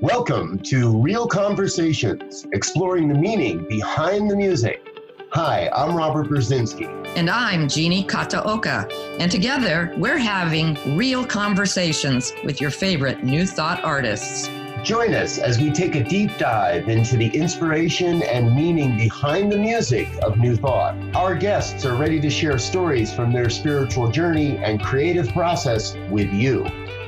Welcome to Real Conversations, exploring the meaning behind the music. Hi, I'm Robert Brzezinski. And I'm Jeannie Kataoka. And together, we're having real conversations with your favorite New Thought artists. Join us as we take a deep dive into the inspiration and meaning behind the music of New Thought. Our guests are ready to share stories from their spiritual journey and creative process with you.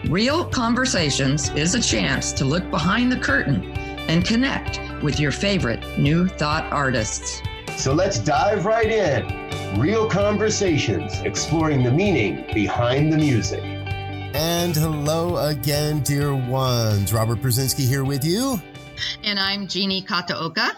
Real Conversations is a chance to look behind the curtain and connect with your favorite New Thought artists. So let's dive right in. Real Conversations, exploring the meaning behind the music. And hello again, dear ones. Robert Brzezinski here with you. And I'm Jeannie Kataoka.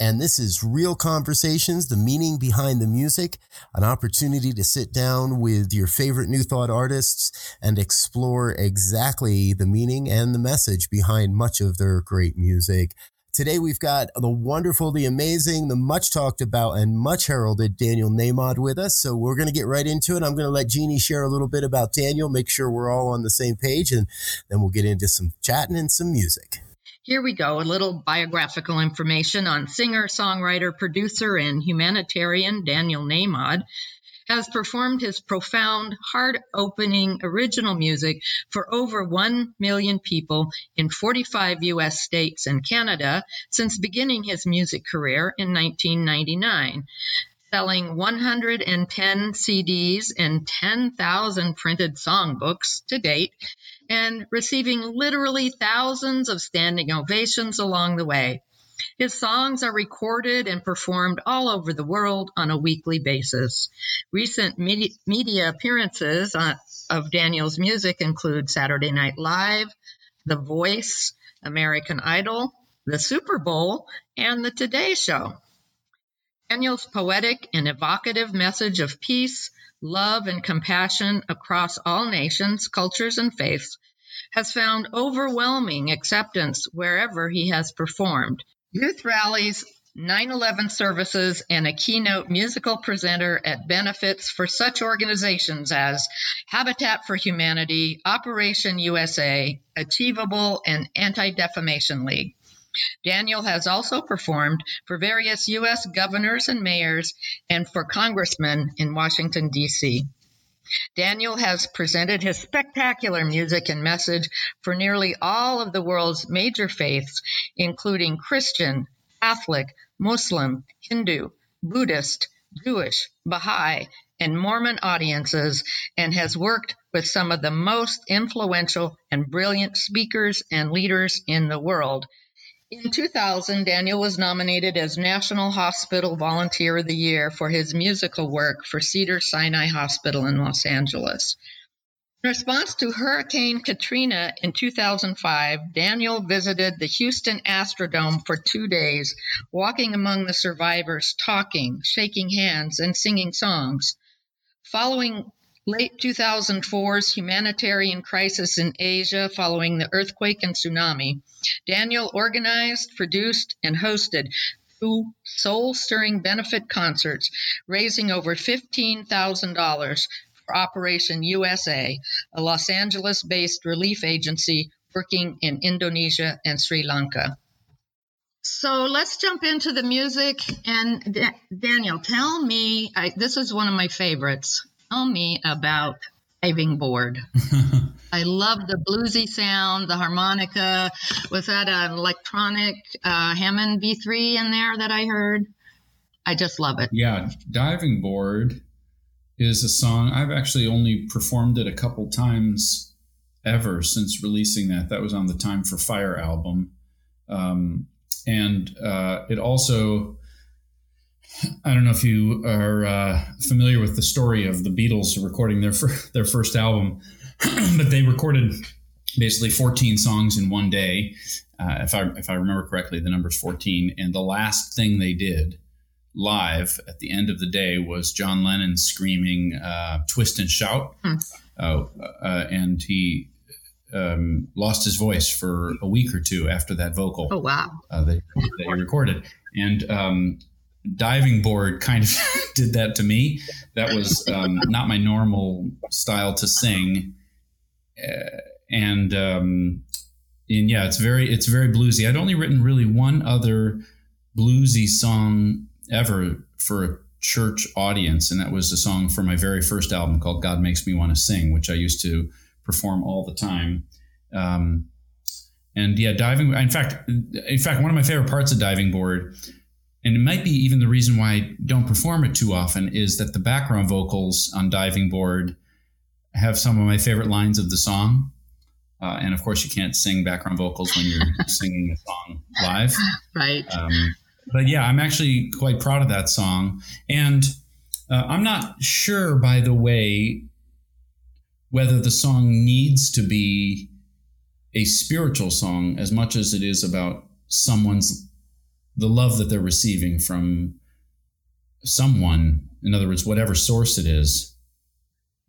And this is Real Conversations, the meaning behind the music, an opportunity to sit down with your favorite New Thought artists and explore exactly the meaning and the message behind much of their great music. Today we've got the wonderful, the amazing, the much talked about and much heralded Daniel Nahmod with us. So we're going to get right into it. I'm going to let Jeannie share a little bit about Daniel, make sure we're all on the same page, and then we'll get into some chatting and some music. Here we go a little biographical information on singer, songwriter, producer, and humanitarian Daniel Nahmod. Has performed his profound, heart opening original music for over 1 million people in 45 U.S. states and Canada since beginning his music career in 1999 selling 110 CDs and 10,000 printed songbooks to date, and receiving literally thousands of standing ovations along the way. His songs are recorded and performed all over the world on a weekly basis. Recent media, media appearances on, of Daniel's music include Saturday Night Live, The Voice, American Idol, the Super Bowl, and The Today Show. Daniel's poetic and evocative message of peace, love, and compassion across all nations, cultures, and faiths has found overwhelming acceptance wherever he has performed. Youth rallies, 9 11 services, and a keynote musical presenter at benefits for such organizations as Habitat for Humanity, Operation USA, Achievable, and Anti Defamation League. Daniel has also performed for various U.S. governors and mayors and for congressmen in Washington, D.C. Daniel has presented his spectacular music and message for nearly all of the world's major faiths, including Christian, Catholic, Muslim, Hindu, Buddhist, Jewish, Baha'i, and Mormon audiences, and has worked with some of the most influential and brilliant speakers and leaders in the world, in 2000, Daniel was nominated as National Hospital Volunteer of the Year for his musical work for Cedar Sinai Hospital in Los Angeles. In response to Hurricane Katrina in 2005, Daniel visited the Houston Astrodome for two days, walking among the survivors, talking, shaking hands, and singing songs. Following late 2004's humanitarian crisis in Asia following the earthquake and tsunami, Daniel organized, produced, and hosted two soul stirring benefit concerts, raising over $15,000 for Operation USA, a Los Angeles based relief agency working in Indonesia and Sri Lanka. So let's jump into the music. And Daniel, tell me, I, this is one of my favorites. Tell me about diving board. I love the bluesy sound, the harmonica. Was that an electronic uh, Hammond B3 in there that I heard? I just love it. Yeah, diving board is a song I've actually only performed it a couple times ever since releasing that. That was on the Time for Fire album, um, and uh, it also I don't know if you are uh, familiar with the story of the Beatles recording their fir- their first album, but they recorded basically 14 songs in one day. Uh, if I if I remember correctly, the number's 14. And the last thing they did live at the end of the day was John Lennon screaming uh, "Twist and Shout," hmm. Uh, uh, and he um, lost his voice for a week or two after that vocal. Oh wow! Uh, that, that he recorded, and um, diving board kind of did that to me. That was um, not my normal style to sing. Uh, and um, and yeah, it's very it's very bluesy. I'd only written really one other bluesy song ever for a church audience, and that was a song for my very first album called "God Makes Me Want to Sing," which I used to perform all the time. Um, and yeah, diving. In fact, in fact, one of my favorite parts of diving board, and it might be even the reason why I don't perform it too often, is that the background vocals on diving board have some of my favorite lines of the song. Uh, and of course, you can't sing background vocals when you're singing a song live. Right. Um, but yeah, I'm actually quite proud of that song. And uh, I'm not sure, by the way, whether the song needs to be a spiritual song as much as it is about someone's the love that they're receiving from someone in other words whatever source it is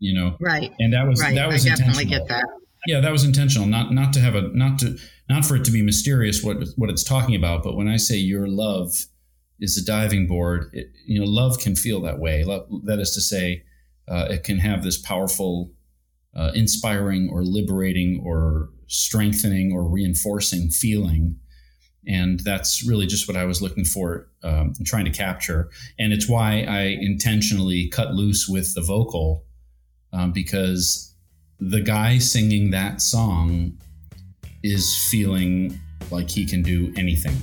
you know? Right. And that was right. that was I definitely get that. Yeah that was intentional. Not not to have a not to not for it to be mysterious what what it's talking about but when i say your love is a diving board it, you know love can feel that way. Love, that is to say uh, it can have this powerful uh, inspiring or liberating or strengthening or reinforcing feeling and that's really just what I was looking for um, and trying to capture. And it's why I intentionally cut loose with the vocal um, because the guy singing that song is feeling like he can do anything.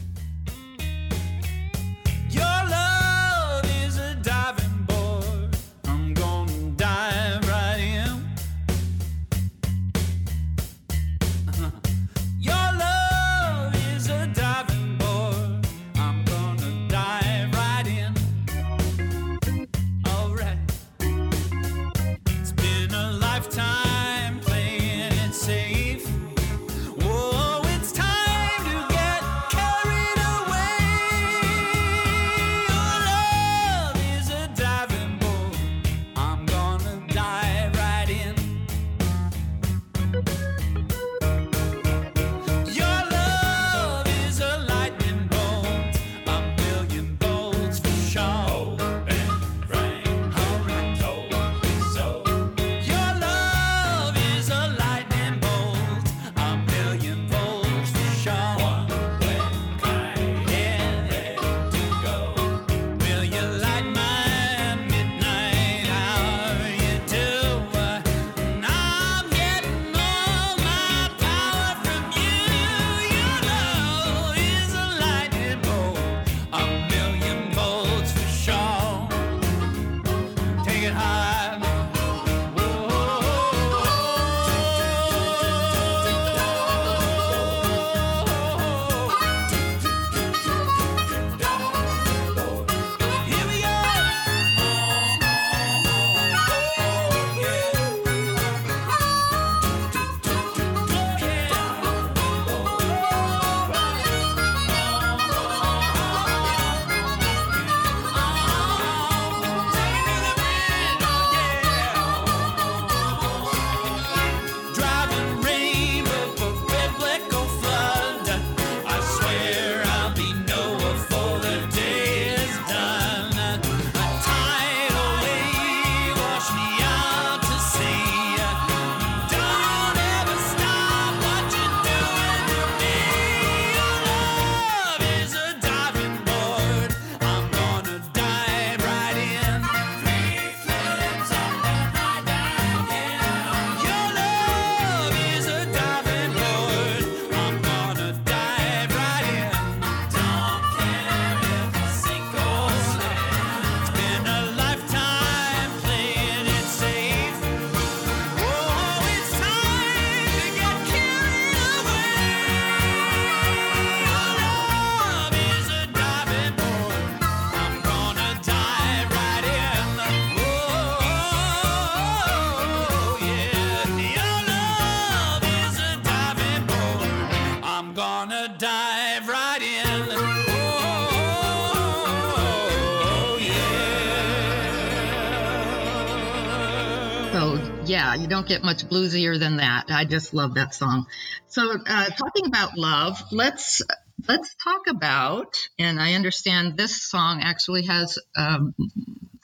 Get much bluesier than that. I just love that song. So, uh, talking about love, let's let's talk about. And I understand this song actually has um,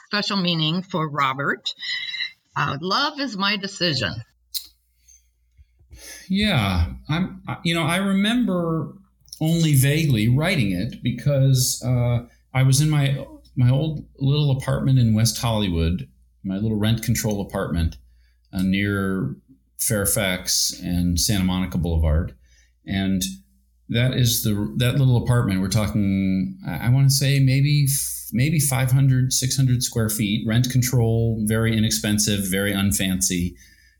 special meaning for Robert. Uh, love is my decision. Yeah, I'm. You know, I remember only vaguely writing it because uh, I was in my my old little apartment in West Hollywood, my little rent control apartment uh, near Fairfax and Santa Monica Boulevard, and that is the that little apartment. We're talking, I, I want to say maybe maybe 500, 600 square feet, rent control, very inexpensive, very unfancy,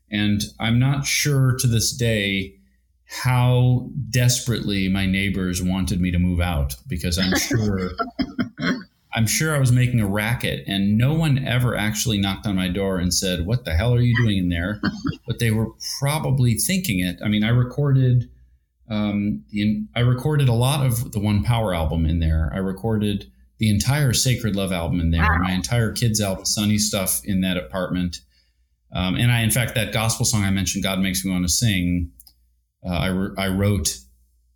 and I'm not sure to this day how desperately my neighbors wanted me to move out because I'm sure I'm sure I was making a racket and no one ever actually knocked on my door and said, "What the hell are you doing in there?" but they were probably thinking it. I mean, I recorded um, the, I recorded a lot of the One Power album in there. I recorded the entire Sacred Love album in there, wow. my entire kids album, Sunny stuff in that apartment. Um, and I, in fact, that gospel song I mentioned, God Makes Me Want to Sing, uh, I, re- I wrote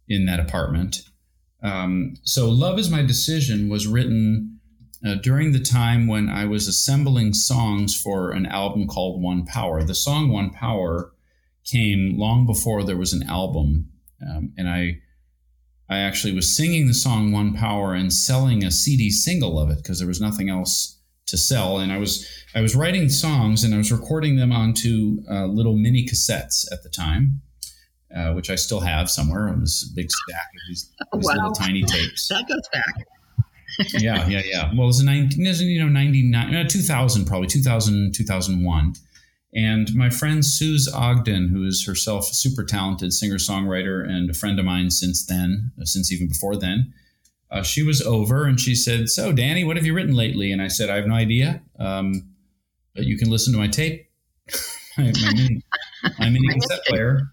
in that apartment. Um, so, Love is My Decision was written uh, during the time when I was assembling songs for an album called One Power. The song One Power came long before there was an album. Um, and I, I actually was singing the song One Power and selling a CD single of it because there was nothing else to sell. And I was I was writing songs and I was recording them onto uh, little mini cassettes at the time uh, which I still have somewhere. It was a big stack of these, these wow. little tiny tapes. that goes back. yeah, yeah, yeah. Well, it was a 19, you know, 99, uh, 2000, probably 2000, 2001. And my friend Suze Ogden, who is herself a super talented singer songwriter and a friend of mine since then, uh, since even before then, uh, she was over and she said, So, Danny, what have you written lately? And I said, I have no idea. Um, but you can listen to my tape, my, my, mini, my mini cassette player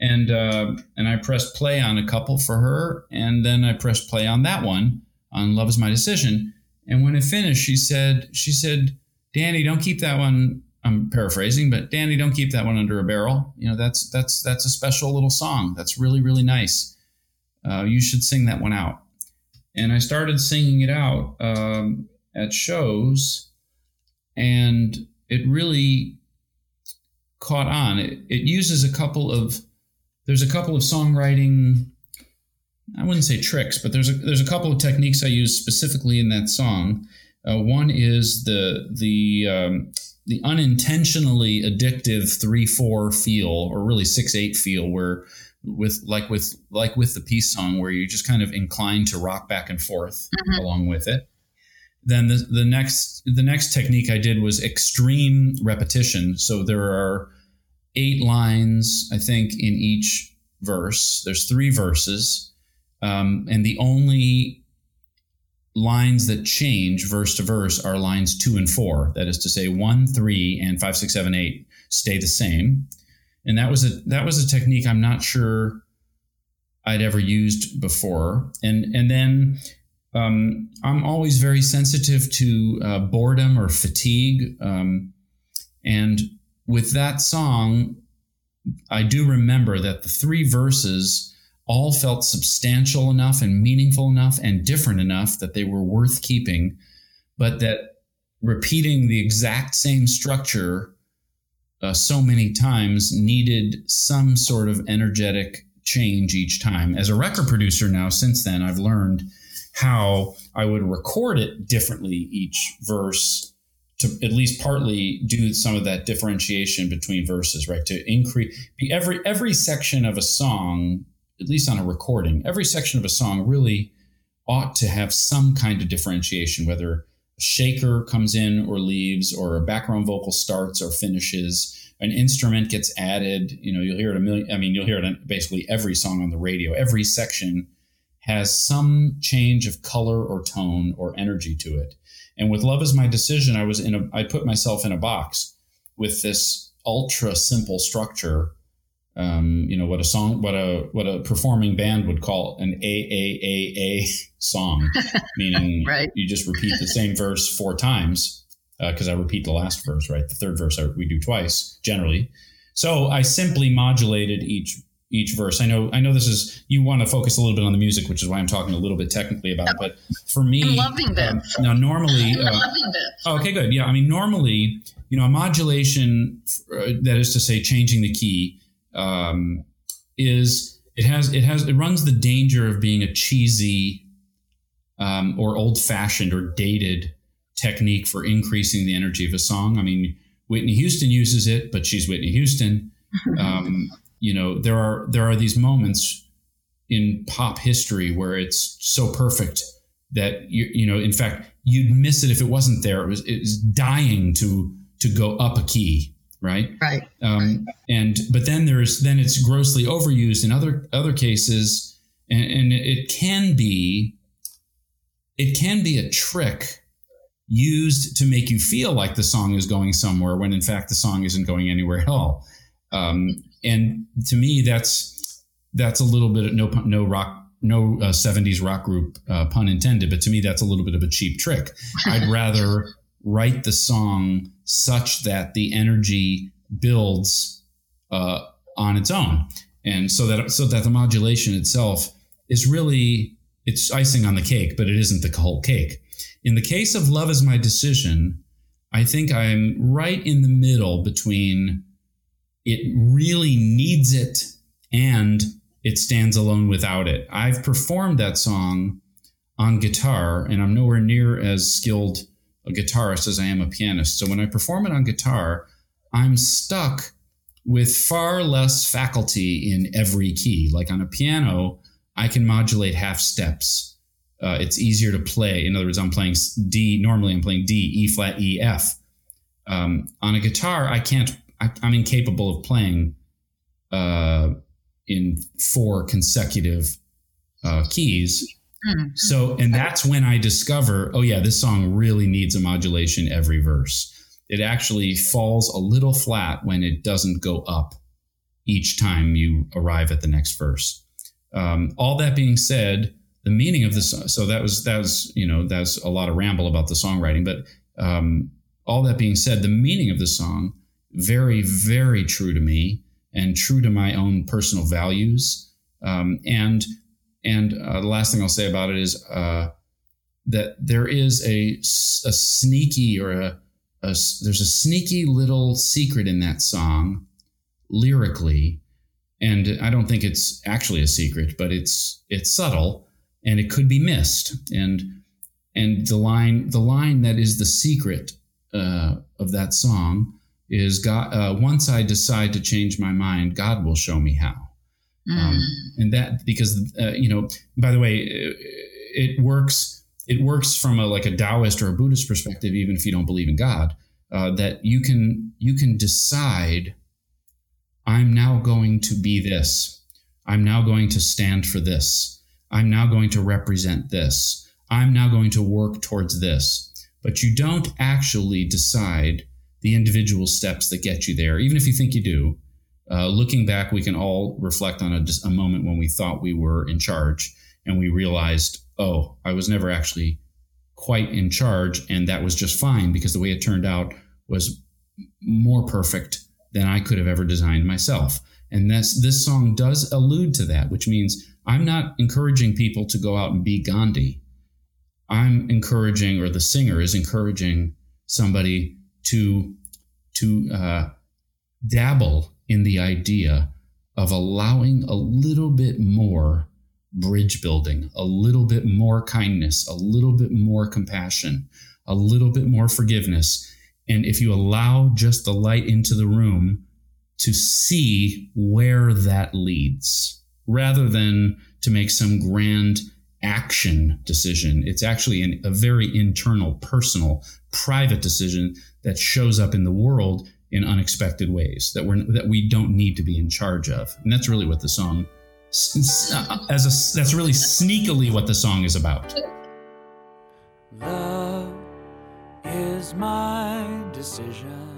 and uh, and I pressed play on a couple for her, and then I pressed play on that one on "Love Is My Decision." And when it finished, she said, "She said, Danny, don't keep that one." I'm paraphrasing, but Danny, don't keep that one under a barrel. You know, that's that's that's a special little song. That's really really nice. Uh, you should sing that one out. And I started singing it out um, at shows, and it really caught on. It, it uses a couple of there's a couple of songwriting I wouldn't say tricks, but there's a there's a couple of techniques I use specifically in that song. Uh, one is the the um, the unintentionally addictive three four feel, or really six eight feel, where with like with like with the peace song, where you're just kind of inclined to rock back and forth mm-hmm. along with it. Then the the next the next technique I did was extreme repetition. So there are eight lines, I think, in each verse. There's three verses, um, and the only lines that change verse to verse are lines two and four. That is to say, one, three, and five, six, seven, eight stay the same. And that was a that was a technique I'm not sure I'd ever used before. And and then um, I'm always very sensitive to uh, boredom or fatigue. Um, and with that song, I do remember that the three verses all felt substantial enough and meaningful enough and different enough that they were worth keeping, but that repeating the exact same structure uh, so many times needed some sort of energetic change each time. As a record producer now, since then, I've learned how I would record it differently each verse to at least partly do some of that differentiation between verses, right? To increase every every section of a song, at least on a recording, every section of a song really ought to have some kind of differentiation, whether a shaker comes in or leaves, or a background vocal starts or finishes. An instrument gets added. You know, you'll hear it a million. I mean, you'll hear it on basically every song on the radio. Every section has some change of color or tone or energy to it. And with Love is My Decision, I was in a, I put myself in a box with this ultra simple structure. Um, you know what a song, what a what a performing band would call an A A A A song, meaning right. you just repeat the same verse four times because uh, I repeat the last verse, right? The third verse I, we do twice generally. So I simply modulated each each verse. I know I know this is you want to focus a little bit on the music, which is why I'm talking a little bit technically about it. But for me, I'm loving this. Um, now normally, I'm uh, loving this. okay, good. Yeah, I mean normally, you know, a modulation uh, that is to say changing the key um, is it has it has it runs the danger of being a cheesy um, or old fashioned or dated technique for increasing the energy of a song. I mean, Whitney Houston uses it, but she's Whitney Houston. Um, you know, there are there are these moments in pop history where it's so perfect that you you know, in fact, you'd miss it if it wasn't there. It was it was dying to to go up a key right? Right. Um, and but then there's then it's grossly overused in other other cases, and, and it can be it can be a trick used to make you feel like the song is going somewhere when in fact the song isn't going anywhere at all. Um, and to me, that's that's a little bit of no no rock no uh, 70s rock group uh, pun intended but to me that's a little bit of a cheap trick i'd rather write the song such that the energy builds uh, on its own, and so that so that the modulation itself is really it's icing on the cake, but it isn't the whole cake. In the case of "Love Is My Decision," I think I'm right in the middle between it really needs it and it stands alone without it. I've performed that song on guitar, and I'm nowhere near as skilled a guitarist as I am a pianist. So when I perform it on guitar, I'm stuck with far less faculty in every key. Like on a piano, I can modulate half steps. Uh, it's easier to play. In other words, I'm playing D. Normally, I'm playing D, E flat, E, F. Um, on a guitar, I can't. I, am incapable of playing uh, in four consecutive uh, keys. Mm-hmm. So, and that's when I discover, oh yeah, this song really needs a modulation every verse. It actually falls a little flat when it doesn't go up each time you arrive at the next verse. Um, all that being said, the meaning of this, so that was that was you know that's a lot of ramble about the songwriting, but um, all that being said, the meaning of the song very very true to me and true to my own personal values. Um, and and uh, the last thing I'll say about it is uh, that there is a, a sneaky or a, a, there's a sneaky little secret in that song lyrically, and I don't think it's actually a secret, but it's it's subtle and it could be missed. And and the line the line that is the secret uh, of that song is God. Uh, once I decide to change my mind, God will show me how. Um, mm. Um, and that because uh, you know, by the way, it, it, works. It works from a like a Taoist or a Buddhist perspective, even if you don't believe in God. Uh, that you can you can decide. I'm now going to be this. I'm now going to stand for this. I'm now going to represent this. I'm now going to work towards this. But you don't actually decide the individual steps that get you there, even if you think you do uh, looking back, we can all reflect on a, a, moment when we thought we were in charge and we realized, oh, I was never actually quite in charge. And that was just fine because the way it turned out was more perfect than I could have ever designed myself. And this, this song does allude to that, which means I'm not encouraging people to go out and be Gandhi. I'm encouraging, or the singer is encouraging somebody to to uh, dabble in the idea of allowing a little bit more bridge building, a little bit more kindness, a little bit more compassion, a little bit more forgiveness. And if you allow just the light into the room to see where that leads, rather than to make some grand action decision, it's actually an, a very internal, personal, private decision that shows up in the world in unexpected ways that we're that we don't need to be in charge of, and that's really what the song uh, as a that's really sneakily what the song is about. Love is my decision.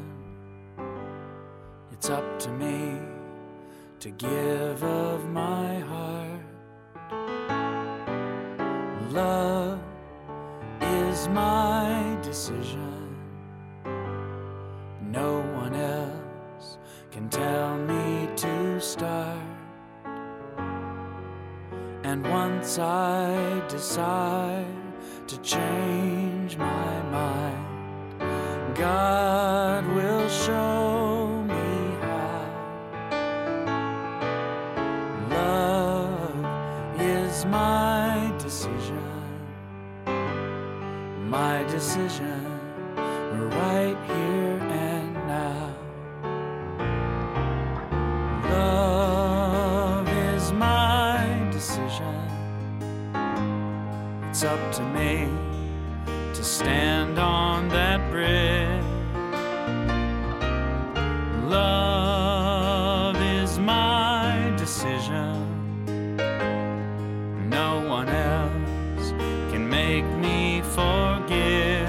It's up to me to give of my heart. Love is my decision. No one else can tell me to start. And once I decide to change my mind, God will show me how. Love is my decision. My decision right here It's up to me to stand on that bridge. Love is my decision. No one else can make me forgive.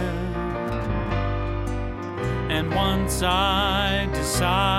And once I decide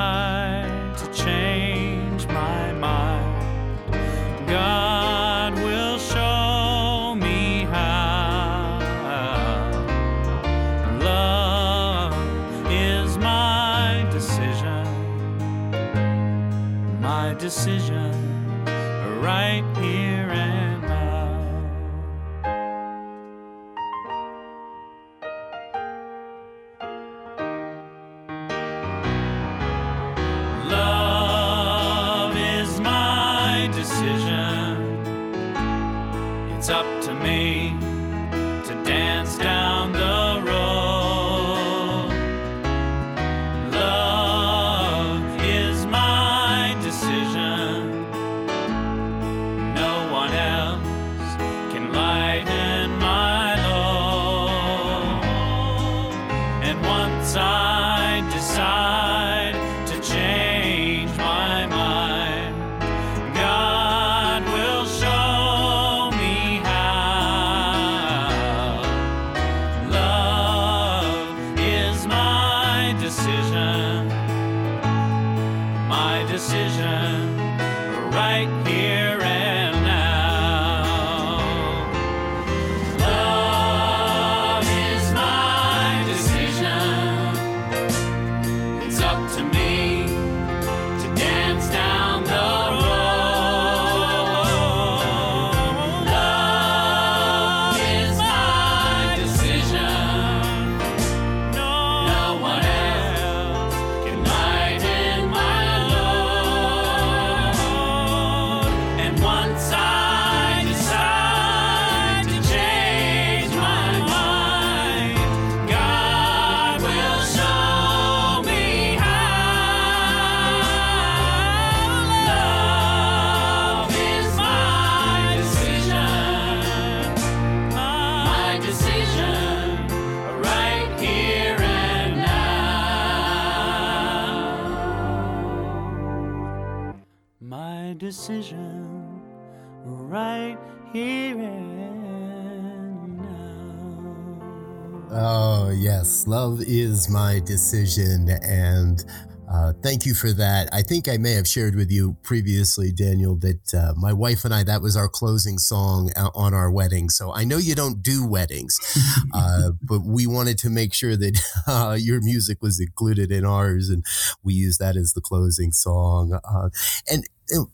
yes. Love is my decision. And uh, thank you for that. I think I may have shared with you previously, Daniel, that uh, my wife and I, that was our closing song on our wedding. So I know you don't do weddings, uh, but we wanted to make sure that uh, your music was included in ours. And we used that as the closing song. Uh, and uh,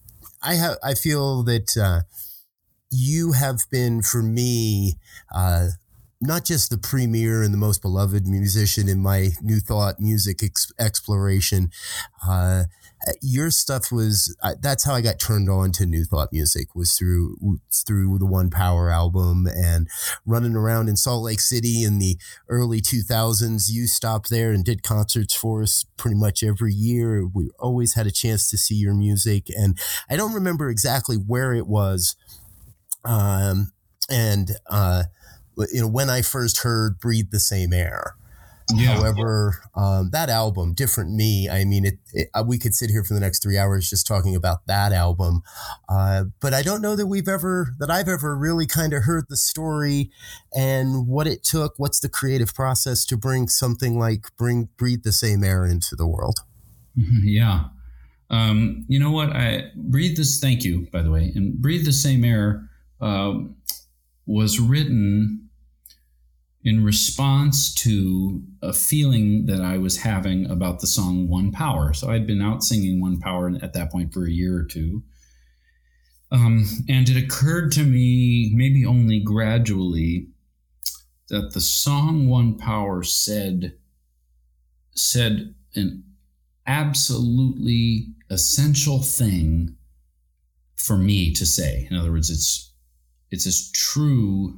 I have, I feel that uh, you have been for me, uh, not just the premier and the most beloved musician in my New Thought music ex- exploration. Uh, your stuff was uh, that's how I got turned on to New Thought music was through through the One Power album and running around in Salt Lake City in the early 2000s. You stopped there and did concerts for us pretty much every year. We always had a chance to see your music, and I don't remember exactly where it was. Um, and uh, you know when I first heard "Breathe the Same Air." Yeah. However, um, that album, "Different Me," I mean, it, it, uh, we could sit here for the next three hours just talking about that album. Uh, but I don't know that we've ever that I've ever really kind of heard the story and what it took. What's the creative process to bring something like "Bring Breathe the Same Air" into the world? Yeah. Um, you know what? I breathe this. Thank you, by the way. And breathe the same air uh, was written in response to a feeling that I was having about the song One Power. So I'd been out singing One Power at that point for a year or two. Um, and it occurred to me, maybe only gradually, that the song One Power said said an absolutely essential thing for me to say. In other words, it's it's as true.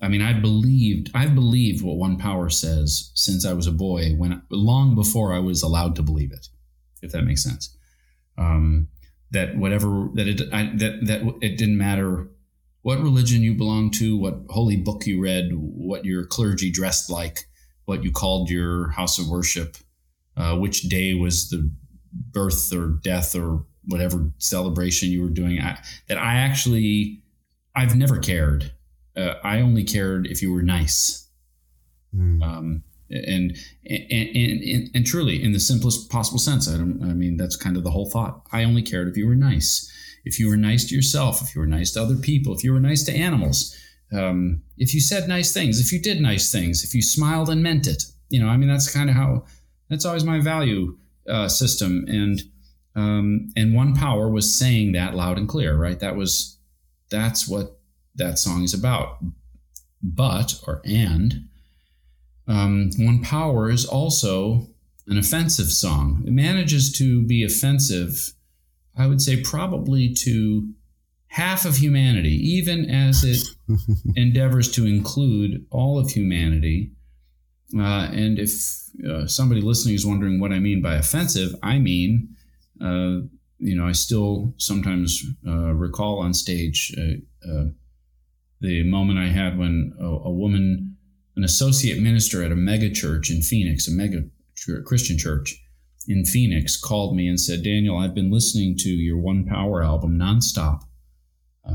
I mean, I believed I've believed what One Power says since I was a boy, when long before I was allowed to believe it, if that makes sense. Um, that whatever that it I, that that it didn't matter what religion you belonged to, what holy book you read, what your clergy dressed like, what you called your house of worship, uh, which day was the birth or death or whatever celebration you were doing. I, that I actually, I've never cared. Uh, I only cared if you were nice. Mm. Um, and, and, and, and, and truly, in the simplest possible sense, I, don't, I mean, that's kind of the whole thought. I only cared if you were nice. If you were nice to yourself, if you were nice to other people, if you were nice to animals, um, if you said nice things, if you did nice things, if you smiled and meant it, you know, I mean, that's kind of how, that's always my value uh, system. And, um, and one power was saying that loud and clear, right? That was, that's what that song is about. But, or and, um, one power is also an offensive song. It manages to be offensive, I would say, probably to half of humanity, even as it endeavors to include all of humanity. Uh, and if uh, somebody listening is wondering what I mean by offensive, I mean, uh, you know, I still sometimes uh, recall on stage uh, uh, the moment I had when a, a, woman, an associate minister at a mega church in Phoenix, a mega Christian church in Phoenix, called me and said, Daniel, I've been listening to your One Power album nonstop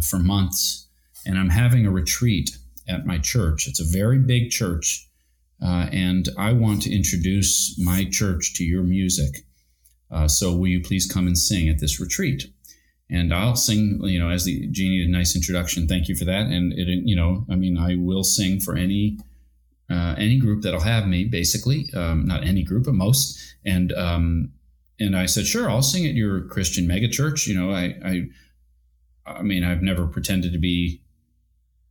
for months, and I'm having a retreat at my church. It's a very big church uh, and I want to introduce my church to your music. Uh, so will you please come and sing at this retreat? And I'll sing, you know, as the Jeannie did a nice introduction. Thank you for that. And it, you know, I mean, I will sing for any uh, any group that'll have me, basically. Um, not any group, but most. And um, and I said, sure, I'll sing at your Christian megachurch. You know, I I I mean, I've never pretended to be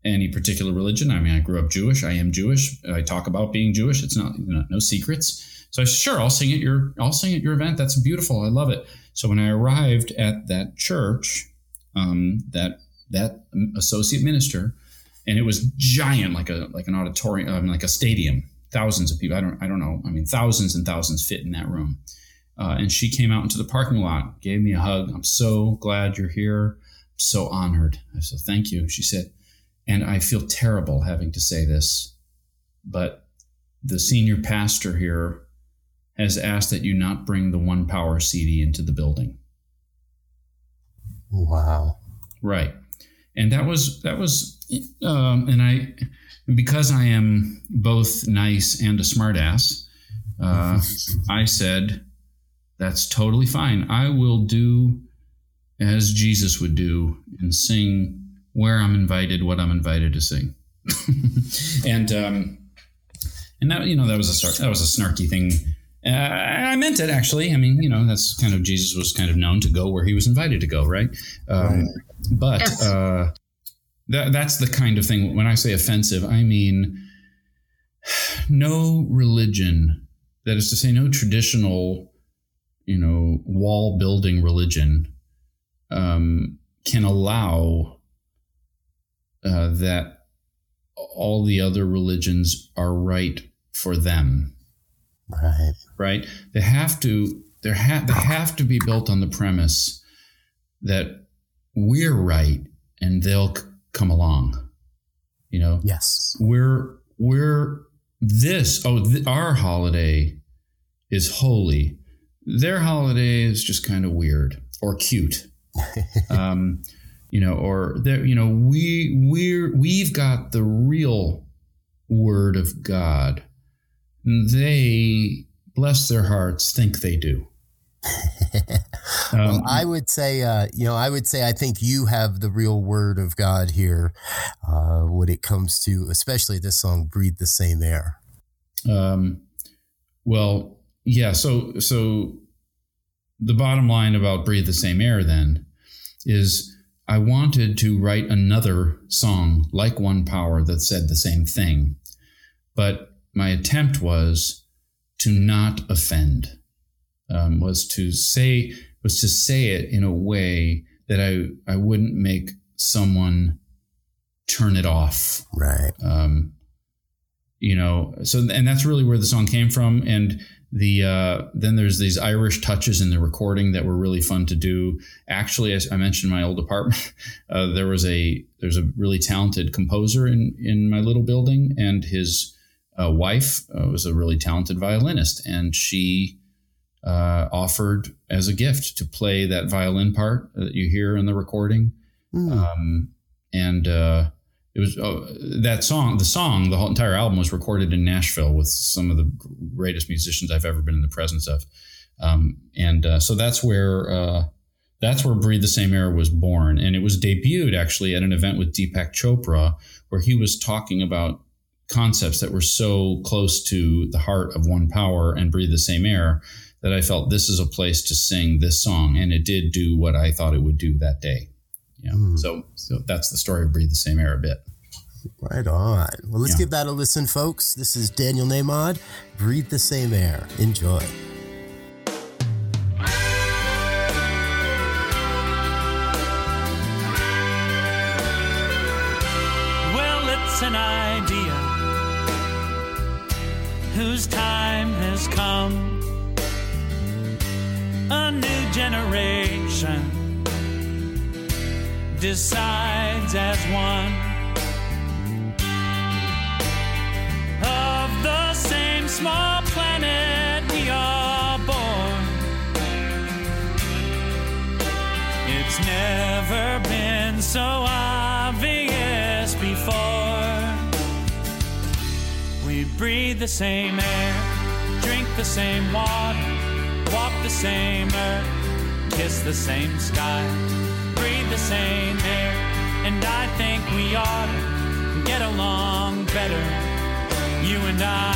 any particular religion. I mean, I grew up Jewish. I am Jewish. I talk about being Jewish. It's not know, no secrets. So I said, sure, I'll sing at your I'll sing at your event. That's beautiful. I love it. So when I arrived at that church, um, that that associate minister, and it was giant, like a like an auditorium, um, like a stadium, thousands of people. I don't I don't know. I mean, thousands and thousands fit in that room. Uh, and she came out into the parking lot, gave me a hug. I'm so glad you're here. I'm so honored. I said, thank you. She said and I feel terrible having to say this, but the senior pastor here has asked that you not bring the One Power CD into the building. Wow. Right. And that was, that was, um, and I, because I am both nice and a smartass, uh, I said, that's totally fine. I will do as Jesus would do and sing where I'm invited, what I'm invited to sing. and um, and that you know that was a that was a snarky thing. Uh, I meant it actually. I mean, you know, that's kind of Jesus was kind of known to go where he was invited to go, right? Um, right. But uh, that that's the kind of thing. When I say offensive, I mean no religion. That is to say, no traditional, you know, wall building religion um, can allow uh, that all the other religions are right for them. Right. Right. They have to. They have. They have to be built on the premise that we're right and they'll c- come along. You know. Yes. We're we're this. Oh, th- our holiday is holy. Their holiday is just kind of weird or cute. um, you know, or there, you know, we we're we've got the real word of God. They bless their hearts think they do. well, um, I would say, uh, you know, I would say I think you have the real word of God here uh, when it comes to, especially this song, "Breathe the Same Air." Um, well, yeah. So, so the bottom line about "Breathe the Same Air" then is I wanted to write another song like One Power that said the same thing, but my attempt was to not offend, um, was to say was to say it in a way that I I wouldn't make someone turn it off. Right. Um, you know, so and that's really where the song came from. And the uh, then there's these Irish touches in the recording that were really fun to do. Actually, as I mentioned, my old apartment, uh, there was a there's a really talented composer in in my little building, and his uh, wife uh, was a really talented violinist, and she uh, offered as a gift to play that violin part that you hear in the recording. Mm. Um, and uh, it was uh, that song, the song, the whole entire album was recorded in Nashville with some of the greatest musicians I've ever been in the presence of. Um, and uh, so that's where uh, that's where Breathe the Same Air was born, and it was debuted actually at an event with Deepak Chopra, where he was talking about concepts that were so close to the heart of One Power and Breathe the Same Air that I felt this is a place to sing this song, and it did do what I thought it would do that day. Yeah. Mm. So, so that's the story of Breathe the Same Air a bit. Right on. Well, let's yeah. give that a listen, folks. This is Daniel Nahmod. Breathe the Same Air. Enjoy. Whose time has come a new generation decides as one of the same small planet we are born. It's never been so obvious before. Breathe the same air, drink the same water walk the same earth, kiss the same sky, breathe the same air, and I think we ought to get along better, you and I.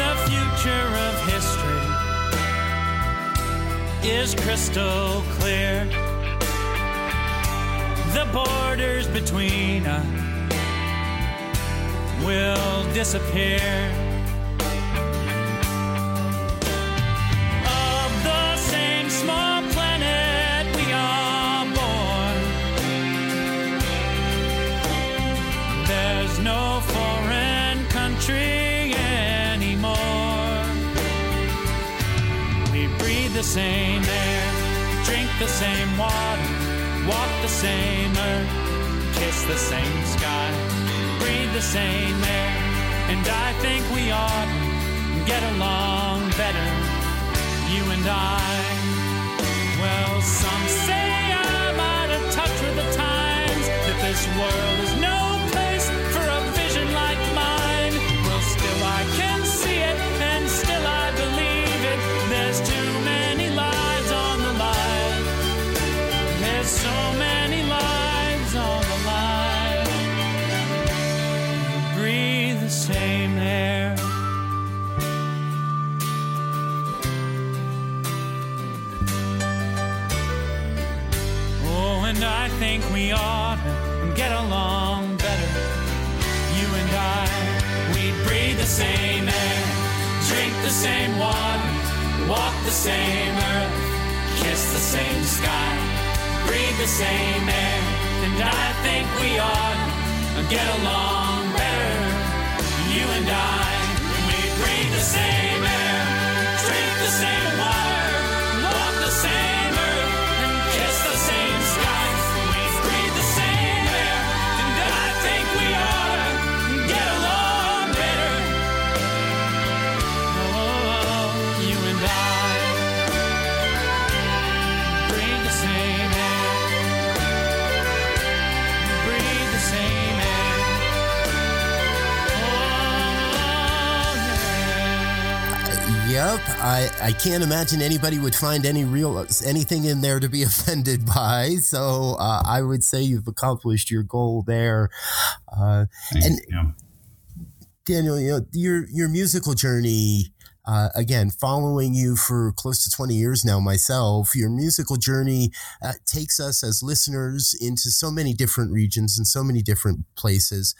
The future of history is crystal clear. The borders between us will disappear. Of the same small planet we are born, there's no foreign country anymore. We breathe the same air, drink the same water, walk the same earth, kiss the same sky breathe the same air, and I think we ought to get along better, you and I. Well, some say I'm out of touch with the times, that this world is think we ought to get along better. You and I, we breathe the same air, drink the same water, walk the same earth, kiss the same sky, breathe the same air. And I think we ought to get along better you and I, we breathe the same air, drink the same Yep, I, I can't imagine anybody would find any real anything in there to be offended by. So uh, I would say you've accomplished your goal there. Uh, and Daniel, you know your your musical journey uh, again, following you for close to 20 years now myself, your musical journey uh, takes us as listeners into so many different regions and so many different places.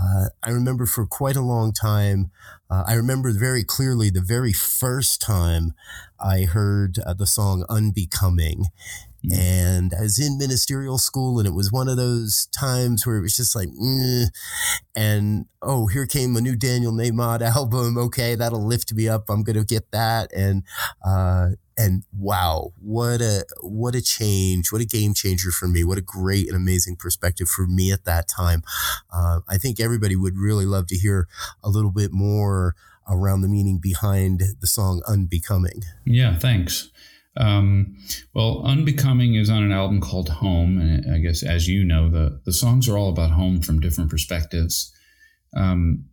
Uh, I remember for quite a long time, uh, I remember very clearly the very first time I heard uh, the song Unbecoming. Mm. And I was in ministerial school, and it was one of those times where it was just like, mm. and oh, here came a new Daniel Nahmod album. Okay, that'll lift me up. I'm gonna get that, and uh, and wow, what a what a change, what a game changer for me. What a great and amazing perspective for me at that time. Uh, I think everybody would really love to hear a little bit more around the meaning behind the song "Unbecoming." Yeah, thanks. Um, well, Unbecoming is on an album called Home. And I guess, as you know, the, the songs are all about home from different perspectives. Um,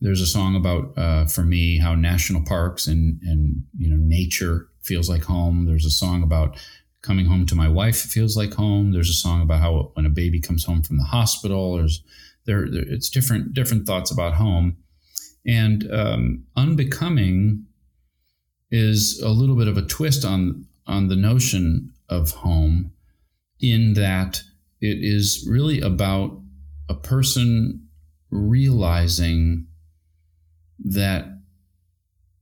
there's a song about, uh, for me, how national parks and, and, you know, nature feels like home. There's a song about coming home to my wife feels like home. There's a song about how when a baby comes home from the hospital, there's, there, there it's different, different thoughts about home. And um, Unbecoming is a little bit of a twist on on the notion of home in that it is really about a person realizing that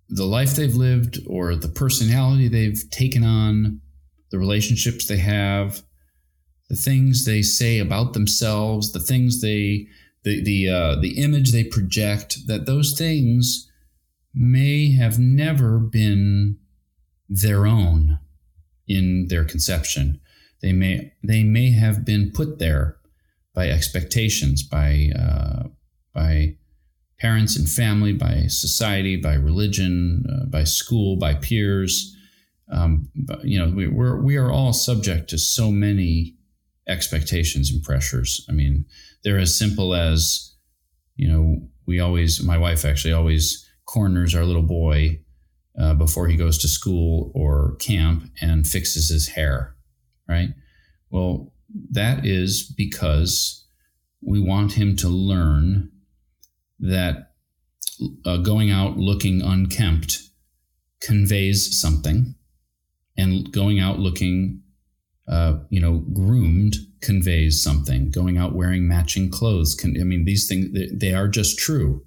the life they've lived or the personality they've taken on, the relationships they have, the things they say about themselves, the things they the the uh, the image they project, that those things may have never been their own in their conception. They may they may have been put there by expectations, by uh, by parents and family, by society, by religion, uh, by school, by peers. Um, but, you know, we, we're we are all subject to so many expectations and pressures. I mean, they're as simple as you know, we always my wife actually always corners our little boy uh, before he goes to school or camp and fixes his hair, right? Well, that is because we want him to learn that uh, going out looking unkempt conveys something, and going out looking, uh, you know, groomed conveys something. Going out wearing matching clothes can. I mean, these things they, they are just true.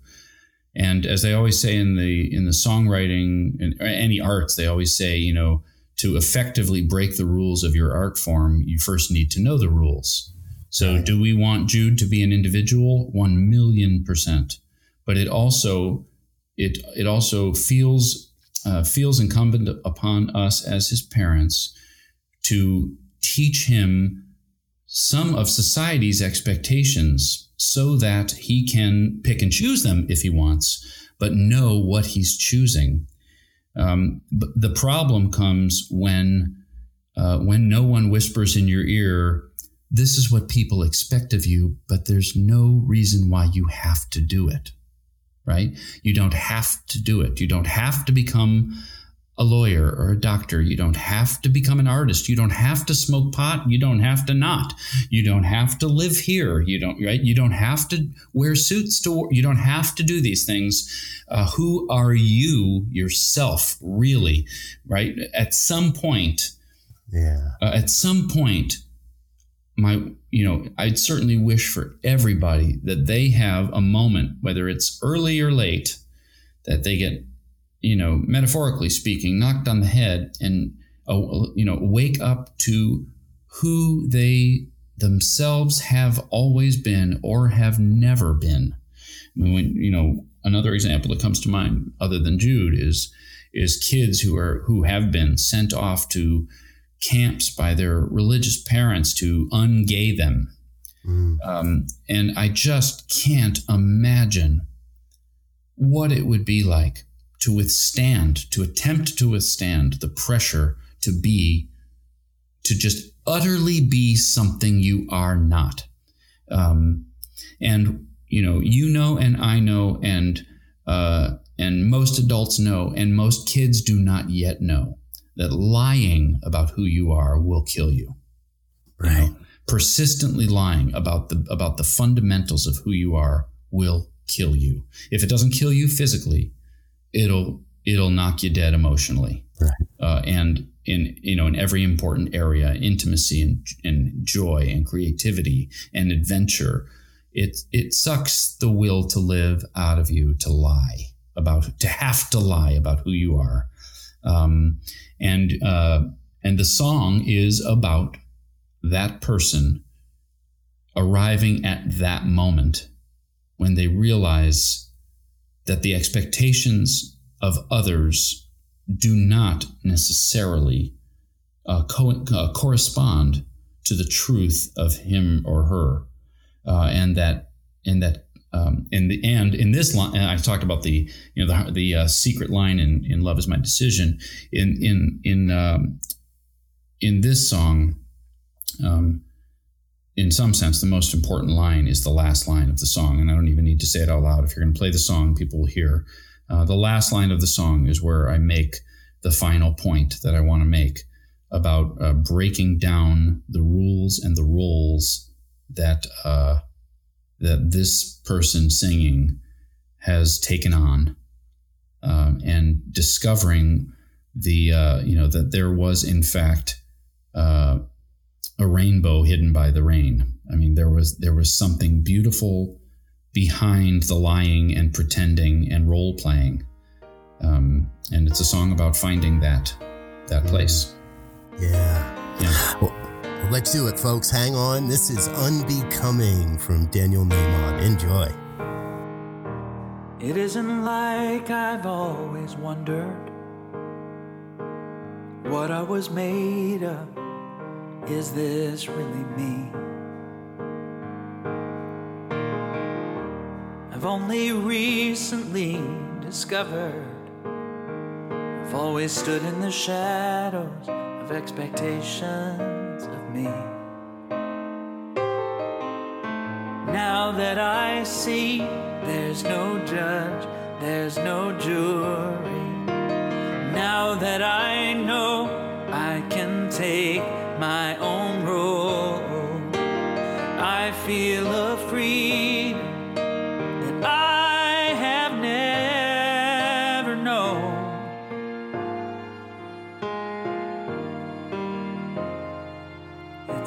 And as they always say in the in the songwriting and any arts, they always say, you know, to effectively break the rules of your art form, you first need to know the rules. So, right. do we want Jude to be an individual? One million percent. But it also it it also feels uh, feels incumbent upon us as his parents to teach him some of society's expectations so that he can pick and choose them if he wants, but know what he's choosing. Um, but the problem comes when uh, when no one whispers in your ear, "This is what people expect of you," but there's no reason why you have to do it. Right? You don't have to do it. You don't have to become a lawyer or a doctor. You don't have to become an artist. You don't have to smoke pot. You don't have to not. You don't have to live here. You don't right. You don't have to wear suits to. You don't have to do these things. Uh, who are you yourself, really? Right. At some point. Yeah. Uh, at some point, my you know I'd certainly wish for everybody that they have a moment, whether it's early or late, that they get you know, metaphorically speaking, knocked on the head and, uh, you know, wake up to who they themselves have always been or have never been. I mean, when, you know, another example that comes to mind other than Jude is, is kids who are, who have been sent off to camps by their religious parents to ungay them. Mm. Um, and I just can't imagine what it would be like to withstand, to attempt to withstand the pressure to be, to just utterly be something you are not. Um, and you know, you know, and I know, and uh, and most adults know, and most kids do not yet know that lying about who you are will kill you. Right. You know, persistently lying about the about the fundamentals of who you are will kill you. If it doesn't kill you physically, it'll it'll knock you dead emotionally. Right. Uh, and in you know in every important area, intimacy and, and joy and creativity and adventure, it it sucks the will to live out of you to lie about to have to lie about who you are. Um, and uh, and the song is about that person arriving at that moment when they realize that the expectations of others do not necessarily uh, co- uh, correspond to the truth of him or her, uh, and that and that um, in the and in this line, I talked about the you know the the uh, secret line in, in "Love Is My Decision." In in in um, in this song, um, in some sense, the most important line is the last line of the song, and I don't even need to say it out loud. If you're going to play the song, people will hear. Uh, the last line of the song is where I make the final point that I want to make about uh, breaking down the rules and the roles that uh, that this person singing has taken on, um, and discovering the uh, you know that there was in fact uh, a rainbow hidden by the rain. I mean, there was there was something beautiful behind the lying and pretending and role playing. Um, and it's a song about finding that that place. Yeah. Yeah. Well, well, let's do it, folks. Hang on. This is Unbecoming from Daniel Nahmod. Enjoy. It isn't like I've always wondered what I was made of. Is this really me? I've only recently discovered I've always stood in the shadows of expectations of me. Now that I see there's no judge, there's no jury. Now that I know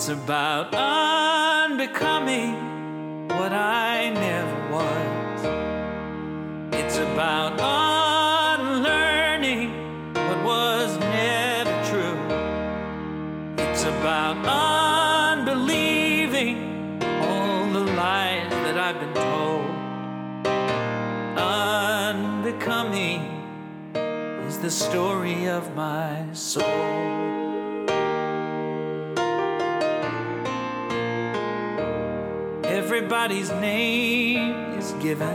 It's about unbecoming what I never was. It's about unlearning what was never true. It's about unbelieving all the lies that I've been told. Unbecoming is the story of my soul. Everybody's name is given.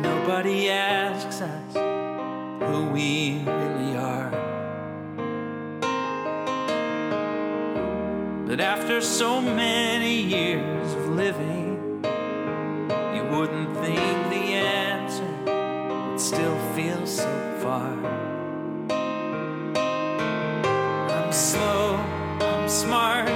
Nobody asks us who we really are. But after so many years of living, you wouldn't think the answer would still feel so far. I'm slow, I'm smart,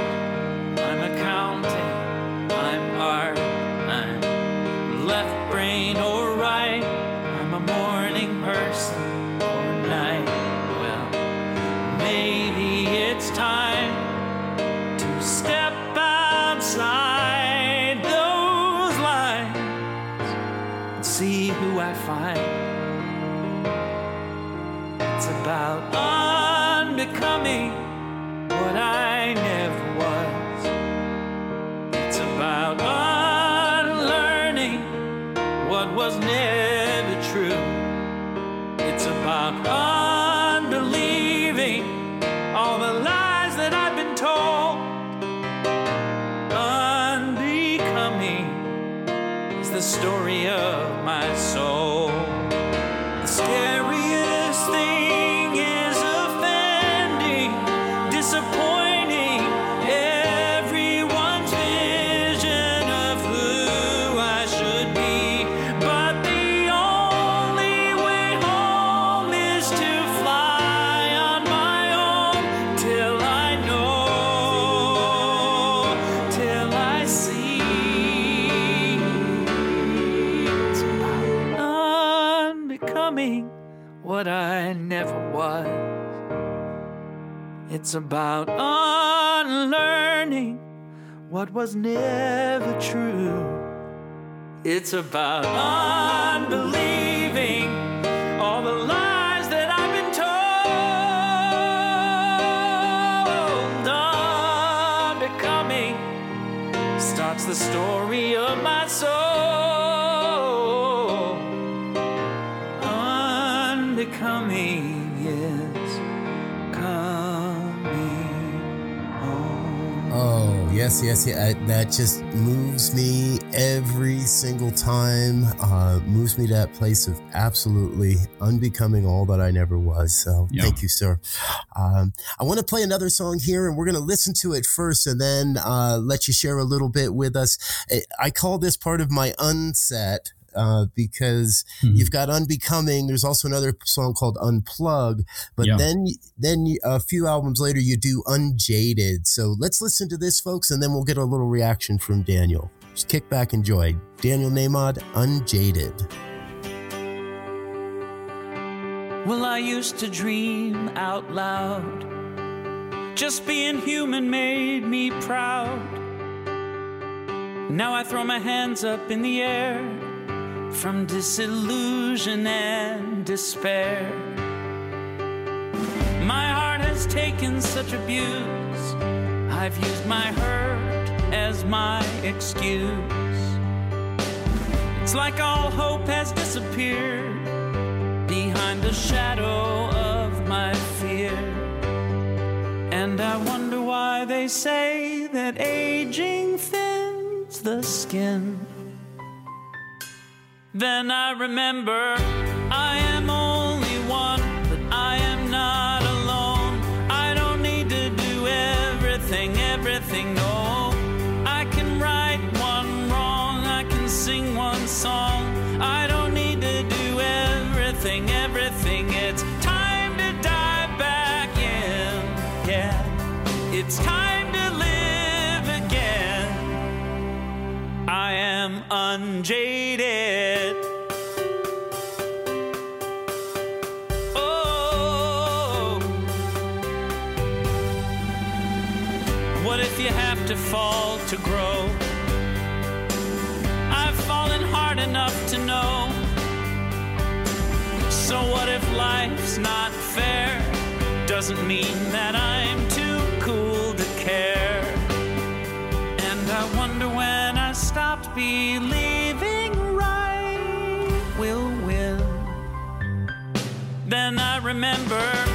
It's about unlearning what was never true. It's about unbelieving all the lies that I've been told. Unbecoming starts the story of my soul. Unbecoming yes, yes, yeah. I- That just moves me every single time. Uh, moves me to that place of absolutely unbecoming all that I never was. So Yeah. thank you, sir. Um, I want to play another song here and we're going to listen to it first and then uh, let you share a little bit with us. I- I call this part of my unset. Uh, because Mhm. you've got unbecoming. There's also another song called Unplug, but Yeah. then then a few albums later you do Unjaded. So let's listen to this, folks, and then we'll get a little reaction from Daniel. Just kick back, enjoy. Daniel Nahmod, Unjaded. Well, I used to dream out loud. Just being human made me proud. Now I throw my hands up in the air from disillusion and despair. My heart has taken such abuse. I've used my hurt as my excuse. It's like all hope has disappeared behind the shadow of my fear. And I wonder why they say that aging thins the skin. Then I remember I am only one, but I am not alone. I don't need to do everything, everything, no. I can right one wrong, I can sing one song. I don't need to do everything, everything. It's time to dive back in, yeah. It's time am unjaded. Oh, what if you have to fall to grow? I've fallen hard enough to know. So what if life's not fair? Doesn't mean that I'm too cool to care. Stopped believing right will win. Then I remember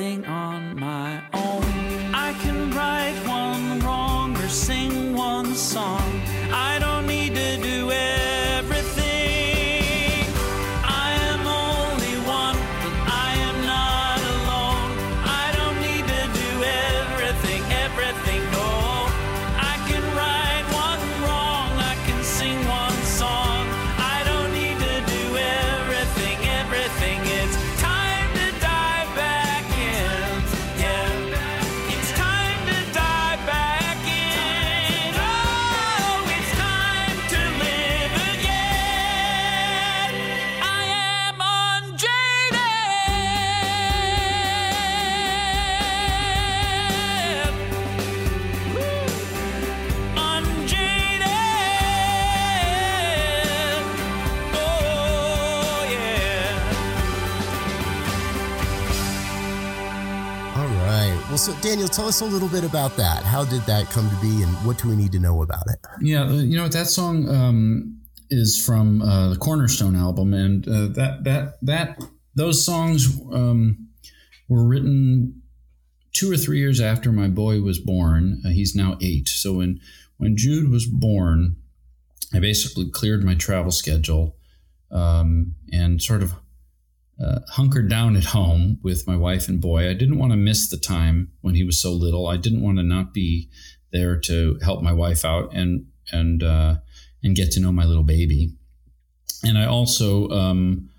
everything on Daniel, tell us a little bit about that. How did that come to be, and what do we need to know about it? Yeah, uh, you know what that song um, is from uh, the Cornerstone album, and uh, that that that those songs um, were written two or three years after my boy was born. Uh, he's now eight, so when when Jude was born, I basically cleared my travel schedule um, and sort of uh, hunkered down at home with my wife and boy. I didn't want to miss the time when he was so little. I didn't want to not be there to help my wife out and and uh, and get to know my little baby. And I also, um,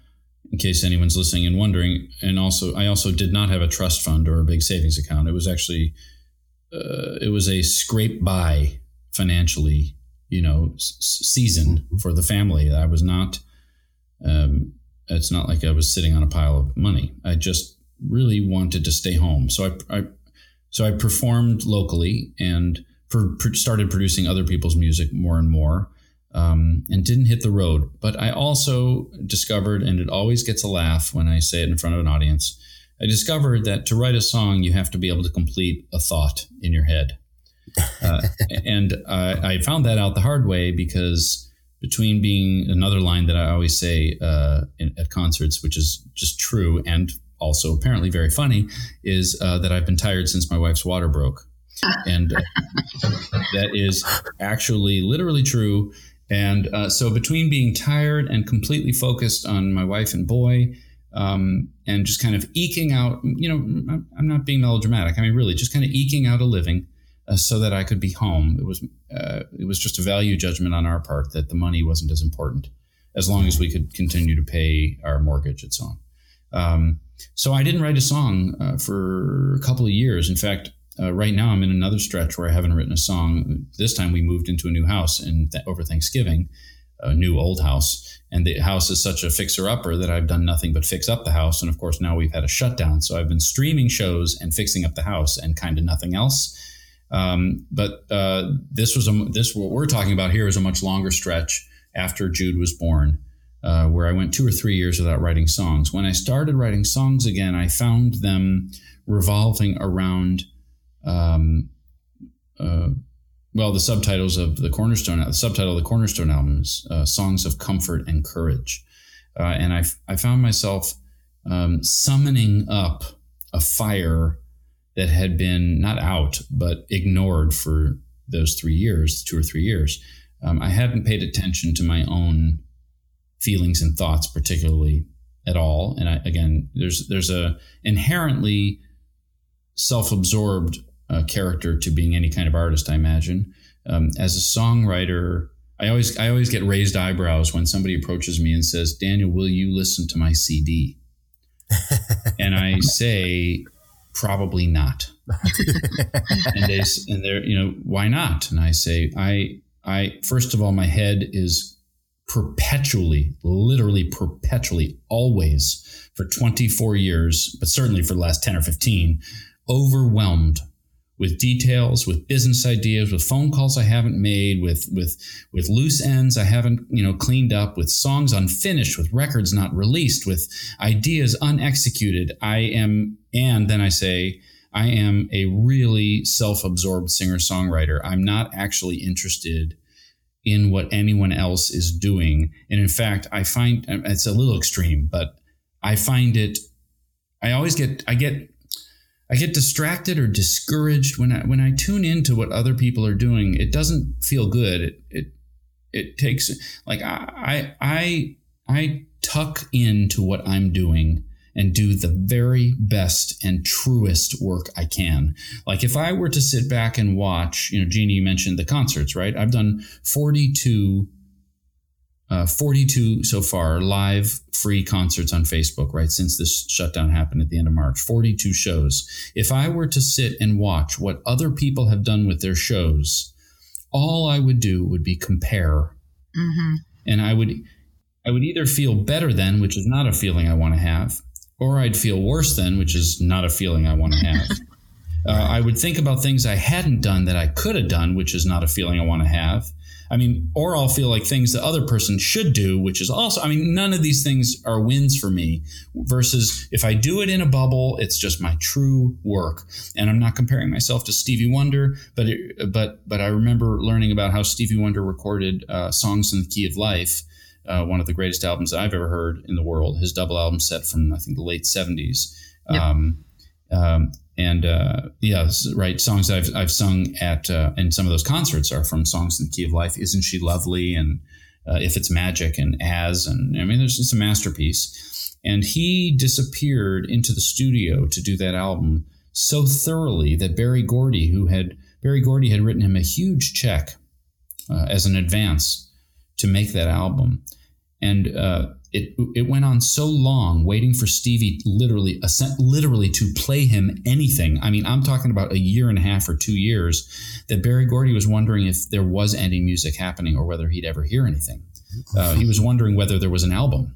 in case anyone's listening and wondering, and also I also did not have a trust fund or a big savings account. It was actually uh, it was a scrape by financially, you know, s- season for the family. I was not. Um, it's not like I was sitting on a pile of money. I just really wanted to stay home. So I, I so I performed locally and started producing other people's music more and more, um, and didn't hit the road. But I also discovered, and it always gets a laugh when I say it in front of an audience. I discovered that to write a song, you have to be able to complete a thought in your head, uh, and I found that out the hard way because between being another line that I always say uh, in, at concerts, which is just true and also apparently very funny, is uh, that I've been tired since my wife's water broke. And uh, that is actually literally true. And uh, so, between being tired and completely focused on my wife and boy, um, and just kind of eking out, you know, I'm not being melodramatic. I mean, really, just kind of eking out a living uh, so that I could be home. It was uh, it was just a value judgment on our part that the money wasn't as important as long as we could continue to pay our mortgage and so on. Um, so I didn't write a song uh, for a couple of years. In fact, uh, right now I'm in another stretch where I haven't written a song. This time we moved into a new house and th- over Thanksgiving, a new old house, and the house is such a fixer upper that I've done nothing but fix up the house. And of course now we've had a shutdown, so I've been streaming shows and fixing up the house and kind of nothing else. Um, but uh, this was a this what we're talking about here is a much longer stretch after Jude was born, uh, where I went two or three years without writing songs. When I started writing songs again, I found them revolving around, um, uh, well, the subtitles of the Cornerstone. The subtitle of the Cornerstone album is uh, "Songs of Comfort and Courage," uh, and I I found myself um, summoning up a fire that had been not out but ignored for those three years, two or three years. Um, I hadn't paid attention to my own feelings and thoughts particularly at all. And I, again, there's there's a inherently self-absorbed uh, character to being any kind of artist. I imagine um, as a songwriter. I always I always get raised eyebrows when somebody approaches me and says, "Daniel, will you listen to my CD?" and I say, probably not. and they and they're you know why not? And I say I I first of all my head is perpetually, literally perpetually, always for 24 years, but certainly for the last 10 or 15, overwhelmed with details, with business ideas, with phone calls I haven't made, with with with loose ends I haven't you know cleaned up, with songs unfinished, with records not released, with ideas unexecuted. I am, and then I say. I am a really self absorbed singer songwriter. I'm not actually interested in what anyone else is doing. And in fact, I find it's a little extreme, but I find it, I always get, I get I get distracted or discouraged when I when I tune into what other people are doing. It doesn't feel good. It it it takes like I I I tuck into what I'm doing and do the very best and truest work I can. Like if I were to sit back and watch, you know, Jeannie, mentioned the concerts, right? I've done 42 uh, 42 so far live free concerts on Facebook, right? Since this shutdown happened at the end of March, 42 shows. If I were to sit and watch what other people have done with their shows, all I would do would be compare. Mm-hmm. And I would, I would either feel better than, which is not a feeling I want to have, or I'd feel worse then, which is not a feeling I want to have. uh, I would think about things I hadn't done that I could have done, which is not a feeling I want to have. I mean, or I'll feel like things the other person should do, which is also, I mean, none of these things are wins for me. Versus if I do it in a bubble, it's just my true work. And I'm not comparing myself to Stevie Wonder, but it, but but I remember learning about how Stevie Wonder recorded uh, songs in the key of life. Uh, one of the greatest albums I've ever heard in the world. His double album set from I think the late '70s. Yep. Um, um, and uh, yeah, right. Songs that I've I've sung at uh, and some of those concerts are from songs in the key of life. Isn't she lovely? And uh, if it's magic and as and I mean, there's it's a masterpiece. And he disappeared into the studio to do that album so thoroughly that Berry Gordy, who had Berry Gordy had written him a huge check uh, as an advance to make that album, and uh, it it went on so long waiting for Stevie literally literally to play him anything. I mean, I'm talking about a year and a half or two years that Berry Gordy was wondering if there was any music happening or whether he'd ever hear anything. Uh, he was wondering whether there was an album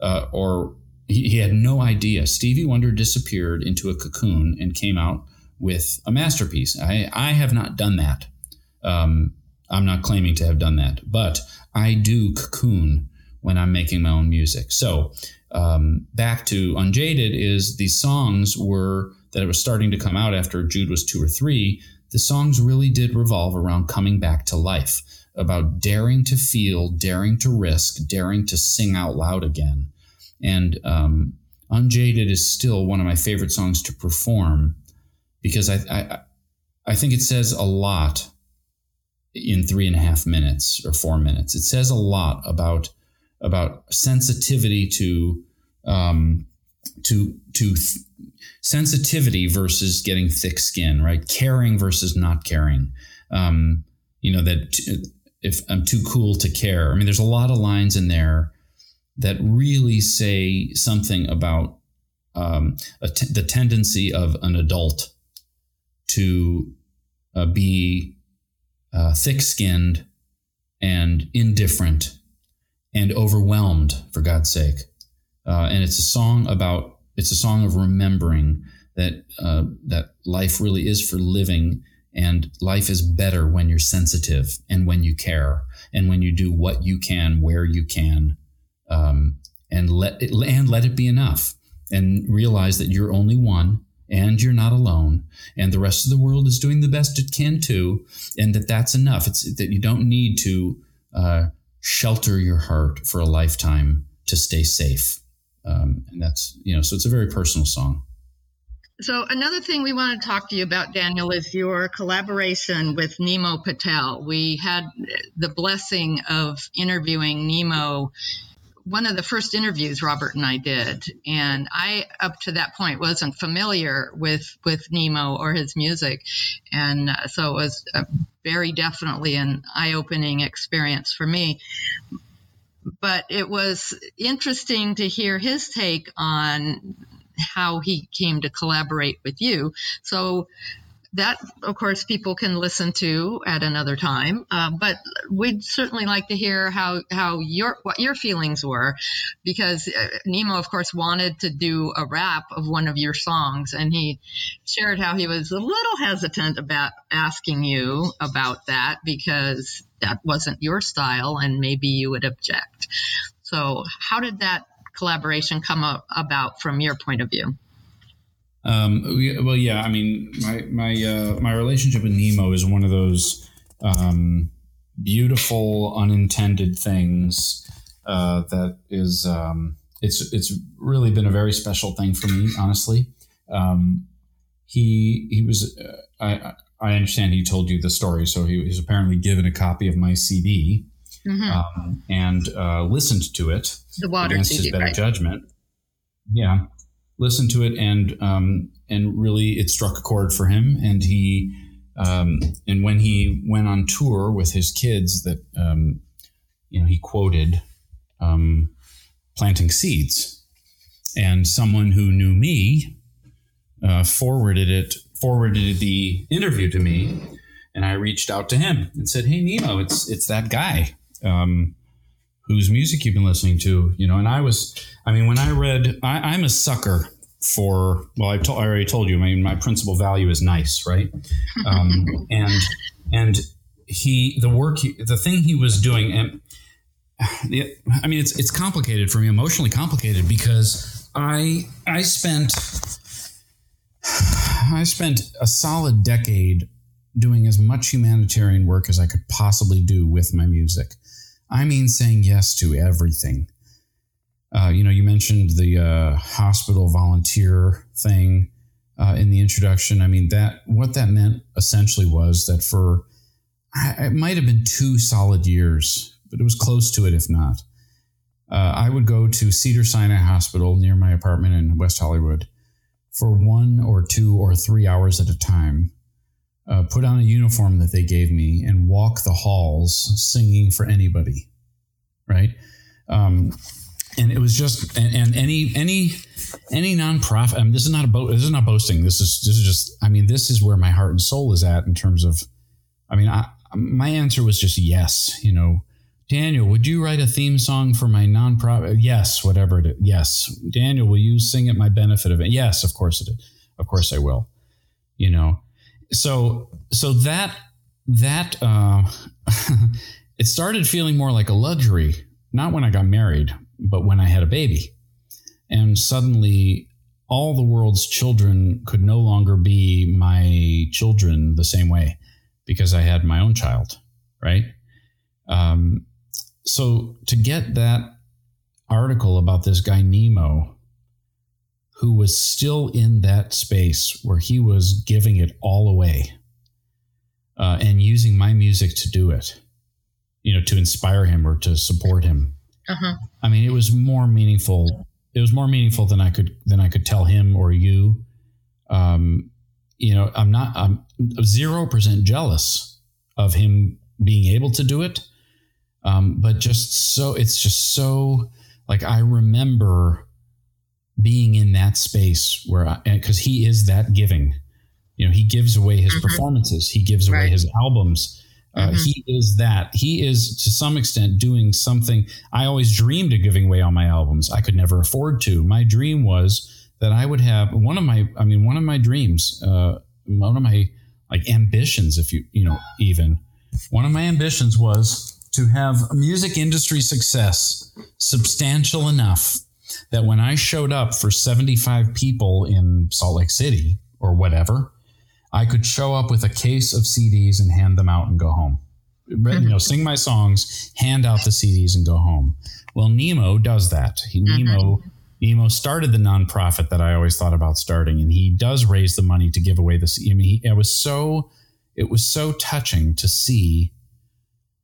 uh, or he, he had no idea. Stevie Wonder disappeared into a cocoon and came out with a masterpiece. I, I have not done that. Um, I'm not claiming to have done that, but I do cocoon when I'm making my own music. So um, back to Unjaded is these songs were that it was starting to come out after Jude was two or three. The songs really did revolve around coming back to life, about daring to feel, daring to risk, daring to sing out loud again. And um, Unjaded is still one of my favorite songs to perform because I, I, I think it says a lot in three and a half minutes or four minutes. It says a lot about about sensitivity to um, to to th- sensitivity versus getting thick skin, right? Caring versus not caring. Um, you know that t- if I'm too cool to care. I mean, there's a lot of lines in there that really say something about um, the tendency of an adult to uh, be uh, thick-skinned and indifferent and overwhelmed for God's sake. Uh, and it's a song about it's a song of remembering that uh, that life really is for living, and life is better when you're sensitive and when you care and when you do what you can where you can, um, and let it and let it be enough, and realize that you're only one and you're not alone and the rest of the world is doing the best it can too and that that's enough it's that you don't need to uh, shelter your heart for a lifetime to stay safe. Um, and that's, you know, so it's a very personal song. So, another thing we want to talk to you about, Daniel, is your collaboration with Nimo Patel. We had the blessing of interviewing Nimo one of the first interviews Robert and I did, and I up to that point wasn't familiar with with Nimo or his music, and uh, so it was very definitely an eye-opening experience for me. But it was interesting to hear his take on how he came to collaborate with you. So that, of course, people can listen to at another time. Uh, but we'd certainly like to hear how how your what your feelings were, because uh, Nimo, of course, wanted to do a rap of one of your songs, and he shared how he was a little hesitant about asking you about that because that wasn't your style, and maybe you would object. So, how did that collaboration come about from your point of view? Um, well, yeah, I mean, my my uh, my relationship with Nimo is one of those um, beautiful unintended things uh, that is um, it's it's really been a very special thing for me, honestly. Um, he he was uh, I I understand he told you the story, so he was apparently given a copy of my CD mm-hmm. Um, and uh, listened to it the water against CD, his better right? judgment. Yeah, listened to it and um, and really it struck a chord for him. And he um, and when he went on tour with his kids that um, you know he quoted um, planting seeds. And someone who knew me uh, forwarded it forwarded the interview to me. And I reached out to him and said hey Nimo it's it's that guy. Um, whose music you've been listening to, you know. And I was, I mean, when I read, I, am a sucker for. Well, I, told, I already told you. I mean, my principal value is nice, right? Um, and and he the work he, the thing he was doing and the, I mean it's it's complicated for me emotionally complicated because I I spent I spent a solid decade doing as much humanitarian work as I could possibly do with my music. I mean, saying yes to everything. Uh, you know, you mentioned the uh, hospital volunteer thing uh, in the introduction. I mean, that what that meant essentially was that for it might have been two solid years, but it was close to it, if not. Uh, I would go to Cedar Sinai Hospital near my apartment in West Hollywood for one or two or three hours at a time, uh, put on a uniform that they gave me, and walk the halls singing for anybody. Right. Um, and it was just and, and, any any any nonprofit. I mean, this is not a bo- this is not boasting. This is this is just. I mean, this is where my heart and soul is at in terms of. I mean, I, my answer was just yes. You know, Daniel, would you write a theme song for my nonprofit? Yes, whatever it is. Yes. Daniel, will you sing at my benefit event? Yes, of course it is. Of course I will. You know, so so that that uh, it started feeling more like a luxury. Not when I got married, but when I had a baby, and suddenly all the world's children could no longer be my children the same way because I had my own child, right? Um, so to get that article about this guy Nimo, who was still in that space where he was giving it all away uh, and using my music to do it, you know, to inspire him or to support him. Uh-huh. I mean, it was more meaningful. It was more meaningful than I could than I could tell him or you. Um, you know, I'm not. I'm zero percent jealous of him being able to do it um, but just so it's just so like I remember being in that space where because he is that giving, you know, he gives away his mm-hmm. performances, he gives away his albums. Uh, mm-hmm. He is that. He is to some extent doing something. I always dreamed of giving away all my albums. I could never afford to. My dream was that I would have one of my. I mean, one of my dreams, uh, one of my like ambitions, if you you know, even one of my ambitions was to have music industry success substantial enough that when I showed up for 75 people in Salt Lake City or whatever, I could show up with a case of CDs and hand them out and go home. You know, sing my songs, hand out the CDs and go home. Well, Nimo does that. He, mm-hmm. Nimo Nimo started the nonprofit that I always thought about starting, and he does raise the money to give away the. I mean, he, it was so it was so touching to see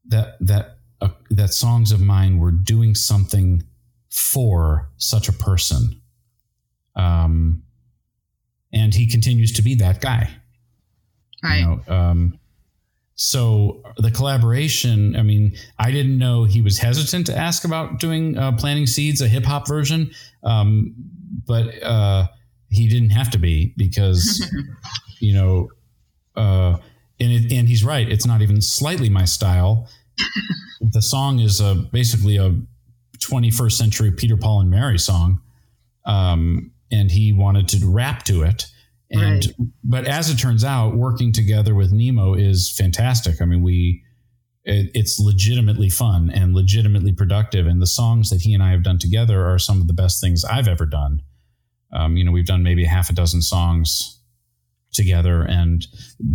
that that uh, that songs of mine were doing something for such a person. Um, and he continues to be that guy. Right. You know, um, so the collaboration, I mean, I didn't know he was hesitant to ask about doing uh, Planting Seeds, a hip hop version, um, but uh, he didn't have to be because, you know, uh, and it, and he's right. It's not even slightly my style the song is a, basically a 21st century Peter, Paul, and Mary song. Um, and he wanted to rap to it. And, right. but as it turns out, working together with Nimo is fantastic. I mean, we, it, it's legitimately fun and legitimately productive. And the songs that he and I have done together are some of the best things I've ever done. Um, you know, we've done maybe half a dozen songs together. And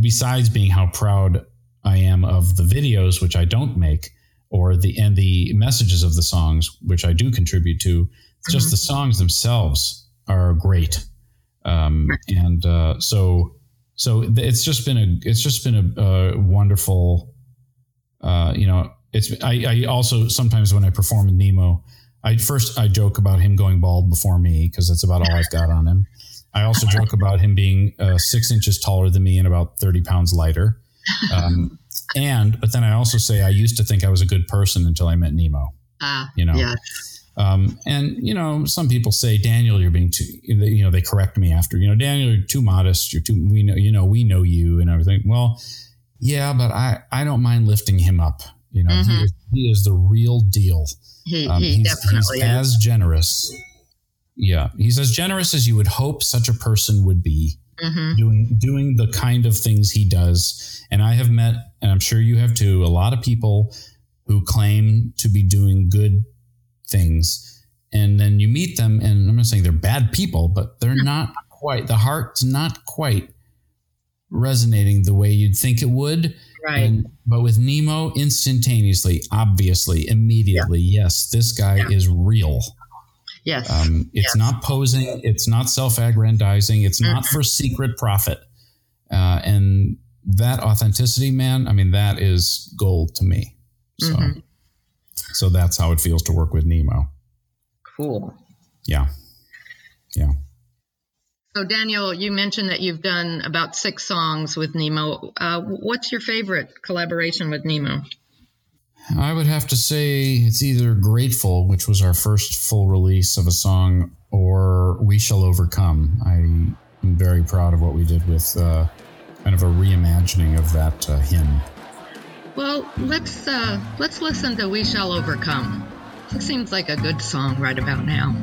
besides being how proud I am of the videos, which I don't make, or the and the messages of the songs, which I do contribute to. Just mm-hmm. the songs themselves are great, um, and uh, so so it's just been a it's just been a, a wonderful, uh, you know. It's I, I also sometimes when I perform in Nimo, I first I joke about him going bald before me because that's about all I've got on him. I also joke about him being uh, six inches taller than me and about thirty pounds lighter. Um, and but then I also say I used to think I was a good person until I met Nimo. Ah, you know. Yeah. Um, and you know, some people say, Daniel, you're being too. You know, they correct me after. You know, Daniel, you're too modest. You're too. We know. You know, we know you and everything. Well, yeah, but I I don't mind lifting him up. You know, mm-hmm. he, is, he is the real deal. He, um, he he's, definitely he's as generous. Yeah, he's as generous as you would hope such a person would be. Mhm. doing doing the kind of things he does. And I have met, and I'm sure you have too, a lot of people who claim to be doing good things, and then you meet them, and I'm not saying they're bad people, but they're not quite. The heart's not quite resonating the way you'd think it would. Right. And, but with Nimo, instantaneously, obviously, immediately, yes, this guy Yeah. is real. yes. Um, it's Yes. not posing. It's not self-aggrandizing. It's not for secret profit. Uh, and that authenticity, man, I mean, that is gold to me. So, Mhm. so that's how it feels to work with Nimo. cool. Yeah. Yeah. So, Daniel, you mentioned that you've done about six songs with Nimo. Uh, what's your favorite collaboration with Nimo? I would have to say it's either Grateful, which was our first full release of a song, or We Shall Overcome. I am very proud of what we did with uh, kind of a reimagining of that uh, hymn. Well, let's uh, let's listen to "We Shall Overcome." It seems like a good song right about now.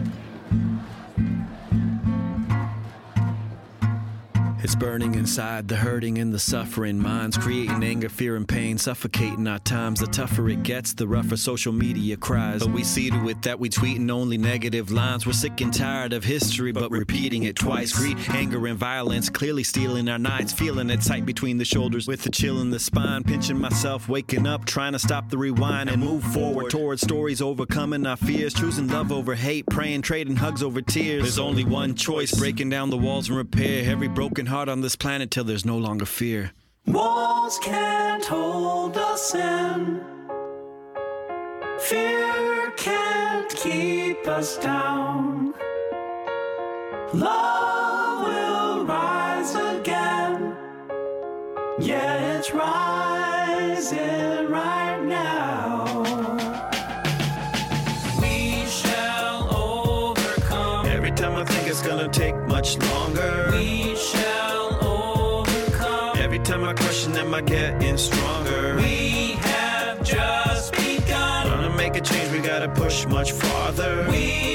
It's burning inside, the hurting and the suffering. Minds creating anger, fear, and pain, suffocating our times. The tougher it gets, the rougher social media cries. But we see to it that we tweeting only negative lines. We're sick and tired of history, but repeating it twice. Greed, anger, and violence clearly stealing our nights. Feeling it tight between the shoulders with a chill in the spine. Pinching myself, waking up, trying to stop the rewind and move forward towards stories overcoming our fears. Choosing love over hate, praying, trading hugs over tears. There's only one choice breaking down the walls and repair every broken heart on this planet till there's no longer fear. Walls can't hold us in. Fear can't keep us down. Love will rise again. Yeah, it's rising right now. We shall overcome. Every time I think it's gonna take much longer. We I getting stronger? We have just begun. Wanna make a change, we gotta push much farther. We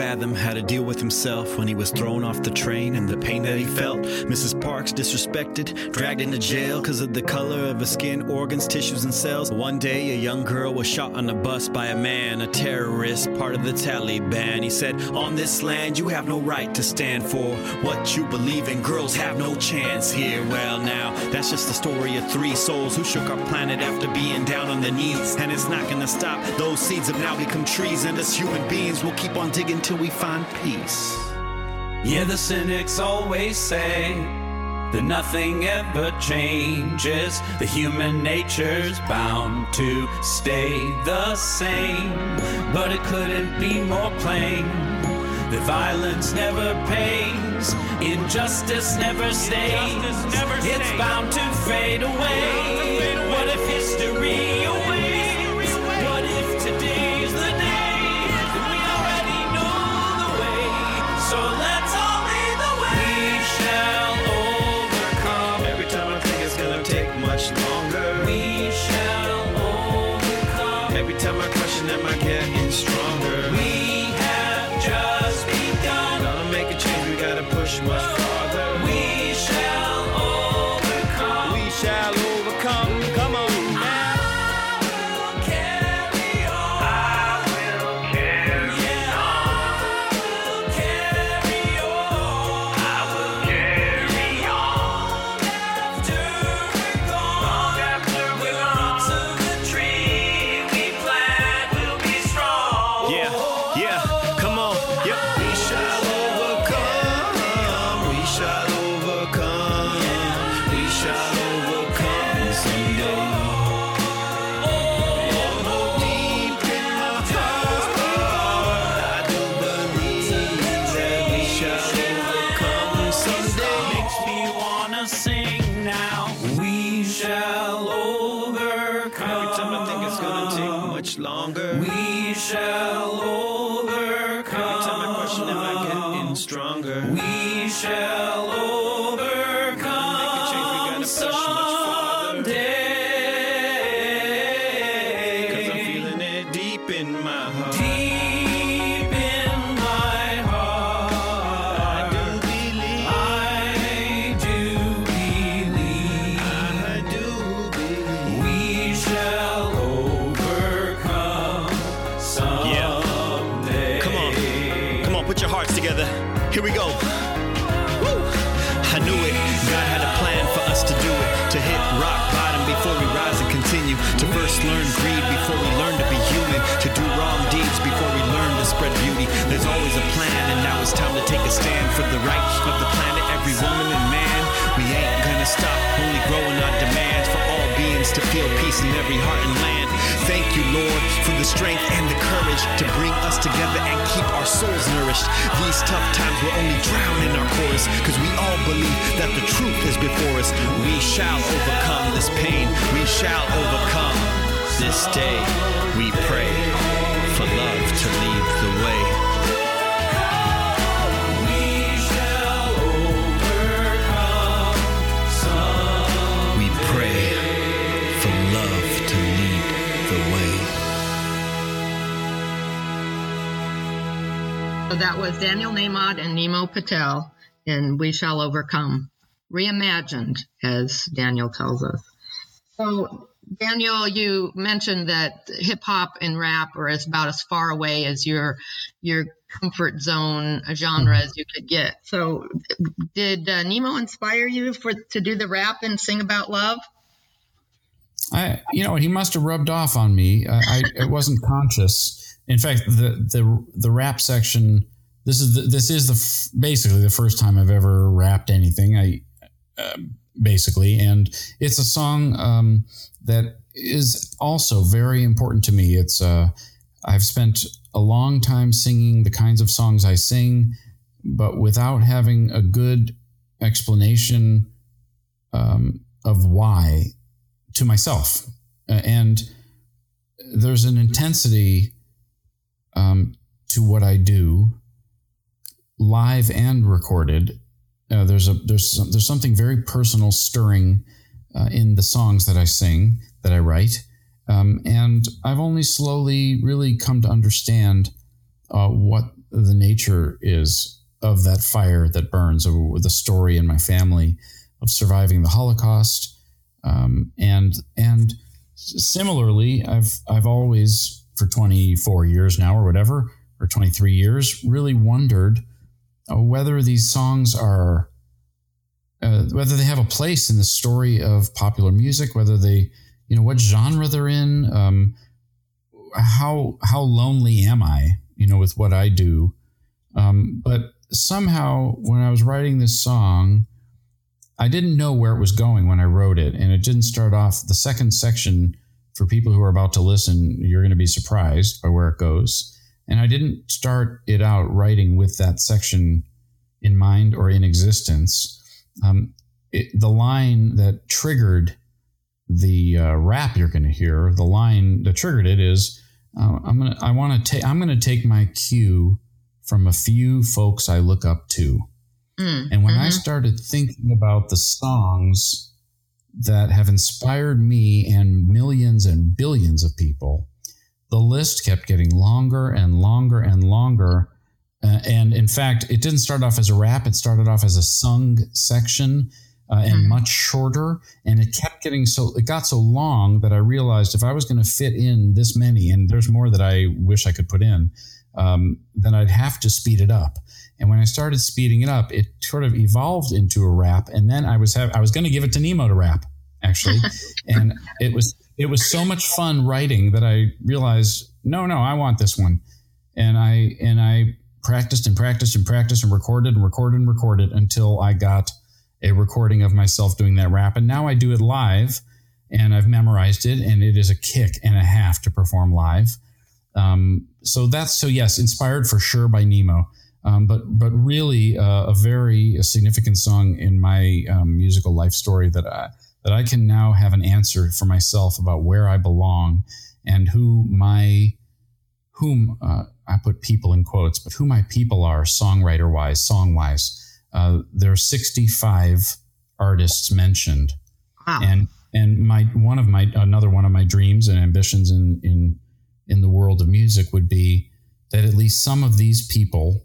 fathom how to deal with himself when he was thrown off the train and the pain that he felt. Mrs. Parks disrespected, dragged into jail because of the color of his skin, organs, tissues, and cells. One day, a young girl was shot on a bus by a man, a terrorist, part of the Taliban. He said, On this land, you have no right to stand for what you believe in. Girls have no chance here. Well, now, that's just the story of three souls who shook our planet after being down on their knees. And it's not gonna stop. Those seeds have now become trees, and as human beings, we'll keep on digging till we find peace. Yeah, the cynics always say that nothing ever changes. The human nature's bound to stay the same. But it couldn't be more plain that violence never pays, injustice never stays. It's bound to fade away. What if history strength and the courage to bring us together and keep our souls nourished. These tough times will only drown in our chorus, because we all believe that the truth is before us. We shall overcome this pain. We shall overcome this day. We pray for love to lead the way. So that was Daniel Nahmod and Nimo Patel in We Shall Overcome, reimagined, as Daniel tells us. So, Daniel, you mentioned that hip hop and rap are as about as far away as your your comfort zone genre as you could get. So, did uh, Nimo inspire you for to do the rap and sing about love? I, you know, he must have rubbed off on me. I, I it wasn't conscious. In fact, the the the rap section. This is the, this is the basically the first time I've ever rapped anything. I uh, basically, and it's a song um, that is also very important to me. It's uh, I've spent a long time singing the kinds of songs I sing, but without having a good explanation um, of why to myself. Uh, and there's an intensity um, to what I do, live and recorded. Uh, there's a there's some, there's something very personal, stirring uh, in the songs that I sing, that I write, um, and I've only slowly really come to understand uh, what the nature is of that fire that burns, or the story in my family of surviving the Holocaust um, and and similarly, I've I've always for 24 years now or whatever or 23 years really wondered uh, whether these songs are uh, whether they have a place in the story of popular music, whether they you know what genre they're in, um, how how lonely am I, you know, with what I do. Um, but somehow, when I was writing this song, I didn't know where it was going when I wrote it, and it didn't start off. The second section, for people who are about to listen, you're going to be surprised by where it goes. And I didn't start it out writing with that section in mind or in existence. Um, it, the line that triggered the uh, rap you're going to hear, the line that triggered it is, uh, I'm gonna, I want to take, I'm going to take my cue from a few folks I look up to. Mm, And when I mhm. started thinking about the songs that have inspired me and millions and billions of people, the list kept getting longer and longer and longer. Uh, and in fact, it didn't start off as a rap, it started off as a sung section. Uh, and Mhm. much shorter, and it kept getting so it got so long that I realized if I was going to fit in this many, and there's more that I wish I could put in, um, then I'd have to speed it up. And when I started speeding it up, it sort of evolved into a rap. And then I was have, I was going to give it to Nimo to rap, actually. and it was it was so much fun writing that I realized, no, no, I want this one. And I and I practiced and practiced and practiced and recorded and recorded and recorded until I got a recording of myself doing that rap. And now I do it live and I've memorized it and it is a kick and a half to perform live. Um, so that's so yes, inspired for sure by Nimo, um, but but really uh, a very significant song in my um, musical life story that I, that I can now have an answer for myself about where I belong and who my whom uh, I put people in quotes, but who my people are songwriter wise, song wise. Uh, there are 65 artists mentioned Wow. and and my one of my another one of my dreams and ambitions in in in the world of music would be that at least some of these people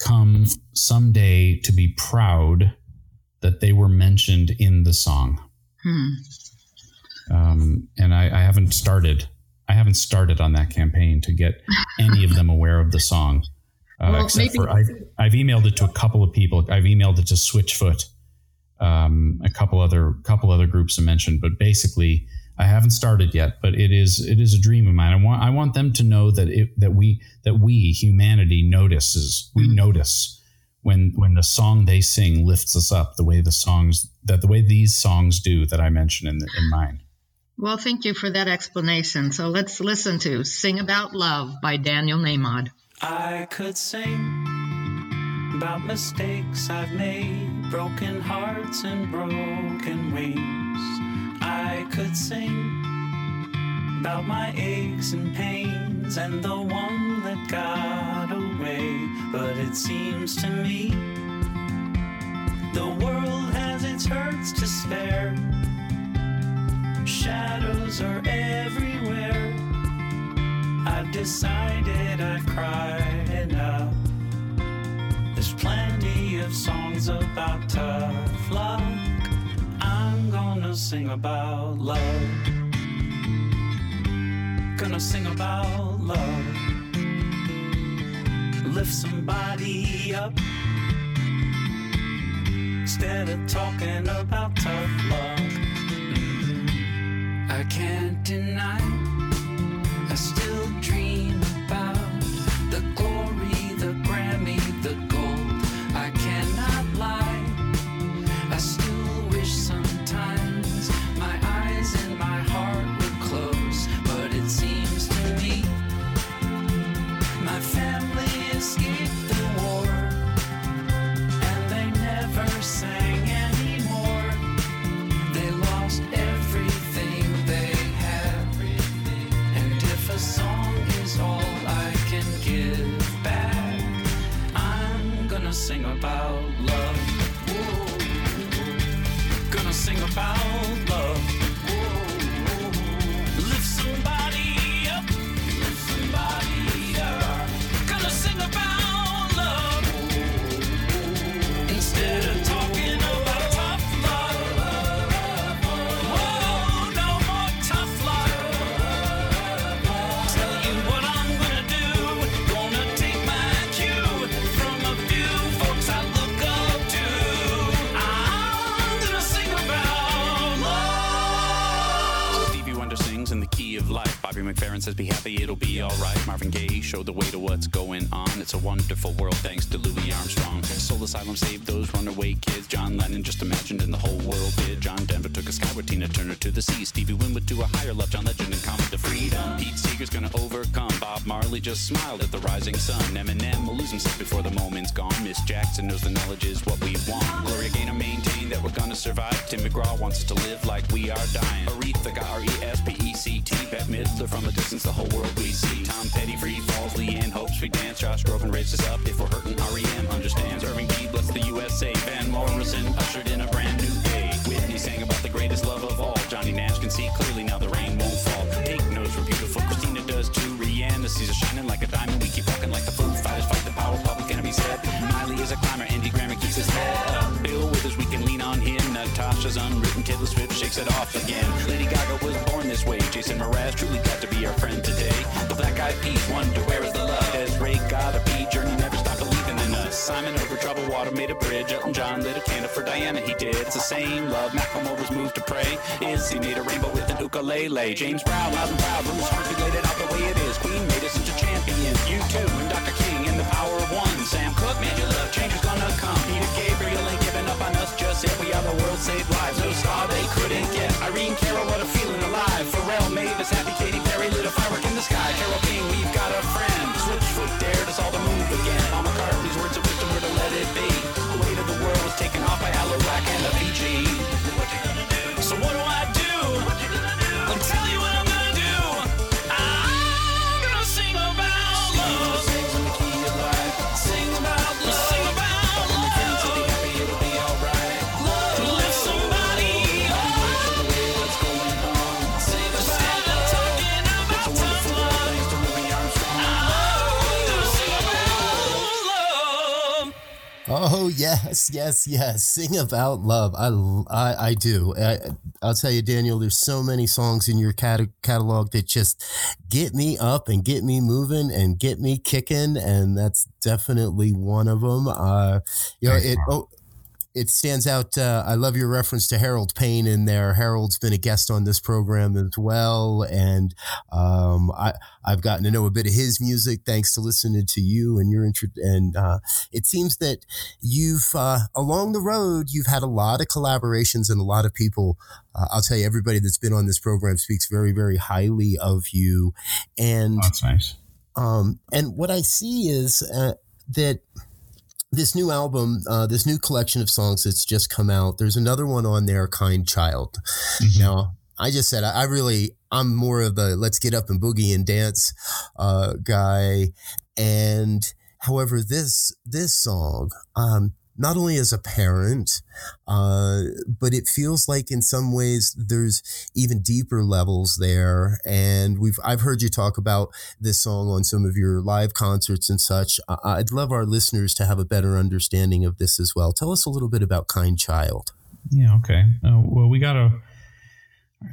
come someday to be proud that they were mentioned in the song Hmm. um, and I, I haven't started i haven't started on that campaign to get any of them aware of the song Uh, Well, except maybe- for I've, I've emailed it to a couple of people. I've emailed it to Switchfoot, um, a couple other couple other groups I mentioned, but basically I haven't started yet. But it is it is a dream of mine. I want I want them to know that it, that we that we humanity notices we Mm. notice when when the song they sing lifts us up the way the songs that the way these songs do that I mentioned in the, in mine. Well, thank you for that explanation. So let's listen to Sing About Love by Daniel Nahmod. I could sing about mistakes I've made, broken hearts and broken wings. I could sing about my aches and pains and the one that got away. But it seems to me the world has its hurts to spare. Shadows are everywhere. I've decided I've cried enough. There's plenty of songs about tough luck. I'm gonna sing about love. Gonna sing about love. Lift somebody up. Instead of talking about tough luck. Mhm. I can't deny. I still dream McFerrin says, Be happy, it'll be alright. Marvin Gaye showed the way to what's going on. It's a wonderful world thanks to Louis Armstrong. Soul Asylum saved those runaway kids. John Lennon just imagined and the whole world did. John Denver took a skyward, Tina Turner to the sea. Stevie Winwood to a higher love, John Legend and Common to freedom. Pete Seeger's gonna overcome. Bob Marley just smiled at the rising sun. Eminem will lose himself before the moment's gone. Miss Jackson knows the knowledge is what we want. Gloria Gaynor maintained that we're gonna survive. Tim McGraw wants us to live like we are dying. Aretha got R-E-S-P-E-C-T. Bette Midler from a distance, the whole world we see. Tom Petty, Free Falls, Leanne hopes we dance. Josh Groban raised us up. If we're hurting, R.E.M. understands. Irving B. bless the USA. Van Morrison ushered in a brand new day. Whitney sang about the greatest love of all. Johnny Nash can see clearly now the rain won't fall. Take notes, we're beautiful. Christina does too. Rihanna sees us shining like a diamond. We keep walking like the Foo Fighters fight the power. Public enemies head. Miley is a climber. Andy Grammer keeps his head up. Bill Withers, we can lean on him. Natasha's unwritten. Taylor Swift shakes it off again. Lady Gaga was this way. Jason Mraz truly got to be our friend today. The Black Eyed Peas wonder where is the love. Des'ree got a beat. Journey never stopped believing in us. Simon over troubled water made a bridge. Elton John lit a candle for Diana. He did. It's the same love. Macklemore was moved to pray. Izzy made a rainbow with an ukulele. James Brown, loud and proud. We laid it out the way it is. Queen made us into champions. You too, one. Sam Cooke made you love. Change is gonna come. Peter Gabriel ain't giving up on us just yet. We are the world saved lives. No star they couldn't get. Irene Cara, what a feeling alive. Pharrell Mavis, happy Katy Perry lit a firework in the sky. Carole King, we've got a Yes, yes, yes. Sing about love. I, I, I do. I, will tell you, Daniel. There's so many songs in your cat- catalog that just get me up and get me moving and get me kicking, and that's definitely one of them. Uh, you know, it. Oh, it stands out. Uh, I love your reference to Harold Payne in there. Harold's been a guest on this program as well, and um, I I've gotten to know a bit of his music thanks to listening to you and your intro. And uh, it seems that you've uh, along the road you've had a lot of collaborations and a lot of people. Uh, I'll tell you, everybody that's been on this program speaks very very highly of you, and that's nice. Um, and what I see is uh, that this new album, uh, this new collection of songs that's just come out, there's another one on there, Kind Child. Mm-hmm. Now, I just said, I, I, really, I'm more of a let's get up and boogie and dance uh, guy. And however, this, this song, um, not only as a parent, uh, but it feels like in some ways there's even deeper levels there. And we've I've heard you talk about this song on some of your live concerts and such. I'd love our listeners to have a better understanding of this as well. Tell us a little bit about Kind Child. Yeah. Okay. Uh, well, we got a.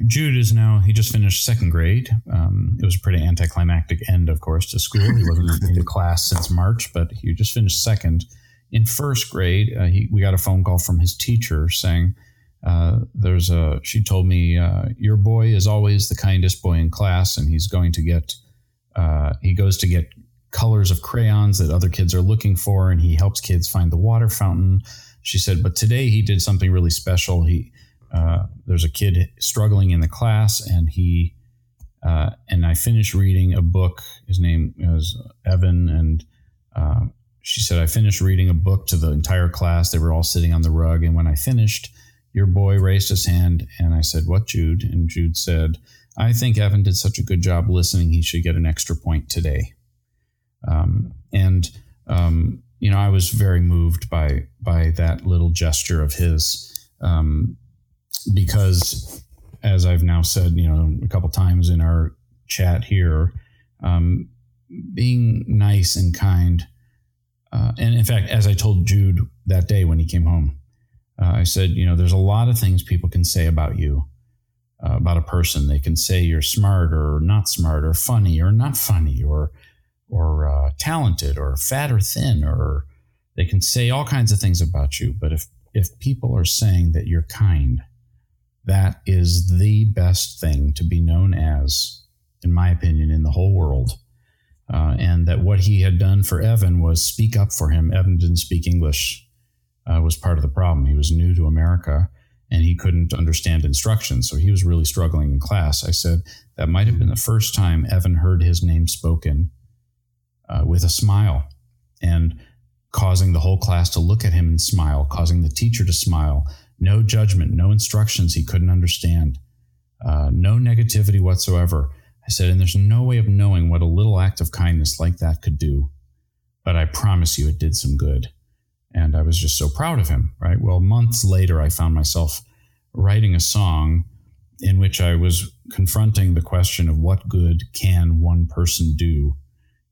Jude is now, he just finished second grade. Um, it was a pretty anticlimactic end, of course, to school. He wasn't in class since March, but he just finished second in first grade, uh, he, we got a phone call from his teacher saying, uh, "There's a." She told me, uh, "Your boy is always the kindest boy in class, and he's going to get. Uh, he goes to get colors of crayons that other kids are looking for, and he helps kids find the water fountain." She said, "But today he did something really special. He uh, there's a kid struggling in the class, and he." Uh, and I finished reading a book. His name is Evan, and she said, I finished reading a book to the entire class. They were all sitting on the rug. And when I finished, your boy raised his hand and I said, What, Jude? And Jude said, I think Evan did such a good job listening. He should get an extra point today. Um, and, um, you know, I was very moved by, by that little gesture of his, um, because as I've now said, you know, a couple times in our chat here, um, being nice and kind uh, and in fact, as I told Jude that day when he came home, uh, I said, you know, there's a lot of things people can say about you, uh, about a person. They can say you're smart or not smart, or funny or not funny, or or uh, talented, or fat or thin, or they can say all kinds of things about you. But if if people are saying that you're kind, that is the best thing to be known as, in my opinion, in the whole world uh, and that what he had done for Evan was speak up for him. Evan didn't speak English, uh, was part of the problem. He was new to America and he couldn't understand instructions, so he was really struggling in class. I said that might have been the first time Evan heard his name spoken uh, with a smile and causing the whole class to look at him and smile, causing the teacher to smile. No judgment, no instructions he couldn't understand, uh, no negativity whatsoever I said, and there's no way of knowing what a little act of kindness like that could do. But I promise you it did some good. And I was just so proud of him, right? Well, months later, I found myself writing a song in which I was confronting the question of what good can one person do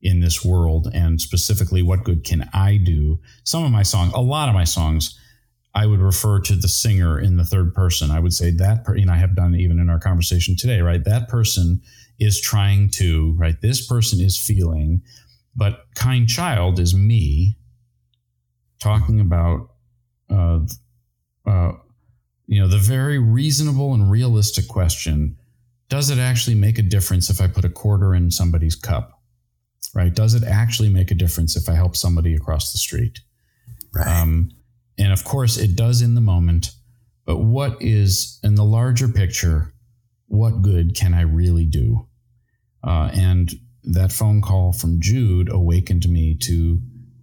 in this world, and specifically, what good can I do? Some of my songs, a lot of my songs, I would refer to the singer in the third person. I would say that, per, know, I have done even in our conversation today, right? That person is trying to, right? This person is feeling, but kind child is me talking about, uh, uh, you know, the very reasonable and realistic question does it actually make a difference if I put a quarter in somebody's cup? Right? Does it actually make a difference if I help somebody across the street? Right. Um, and of course, it does in the moment. But what is in the larger picture? What good can I really do? Uh, and that phone call from Jude awakened me to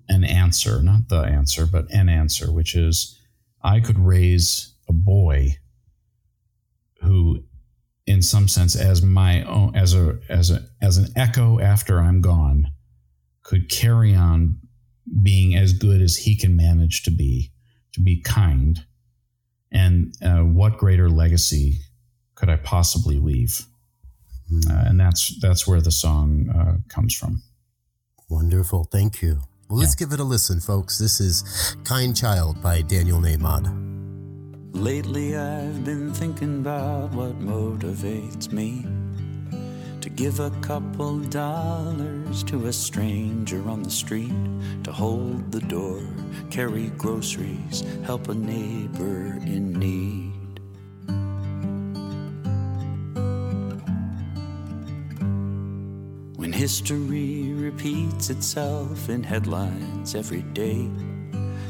an answer, not the answer, but an answer, which is I could raise a boy who, in some sense, as my own, as a as a as an echo after I'm gone, could carry on being as good as he can manage to be, to be kind. And uh, what greater legacy could I possibly leave? Uh, and that's that's where the song uh, comes from. Wonderful, thank you. Well, let's give it a listen, folks. This is Kind Child by Daniel Nahmod. Lately, I've been thinking about what motivates me to give a couple dollars to a stranger on the street, to hold the door, carry groceries, help a neighbor in need. History repeats itself in headlines every day,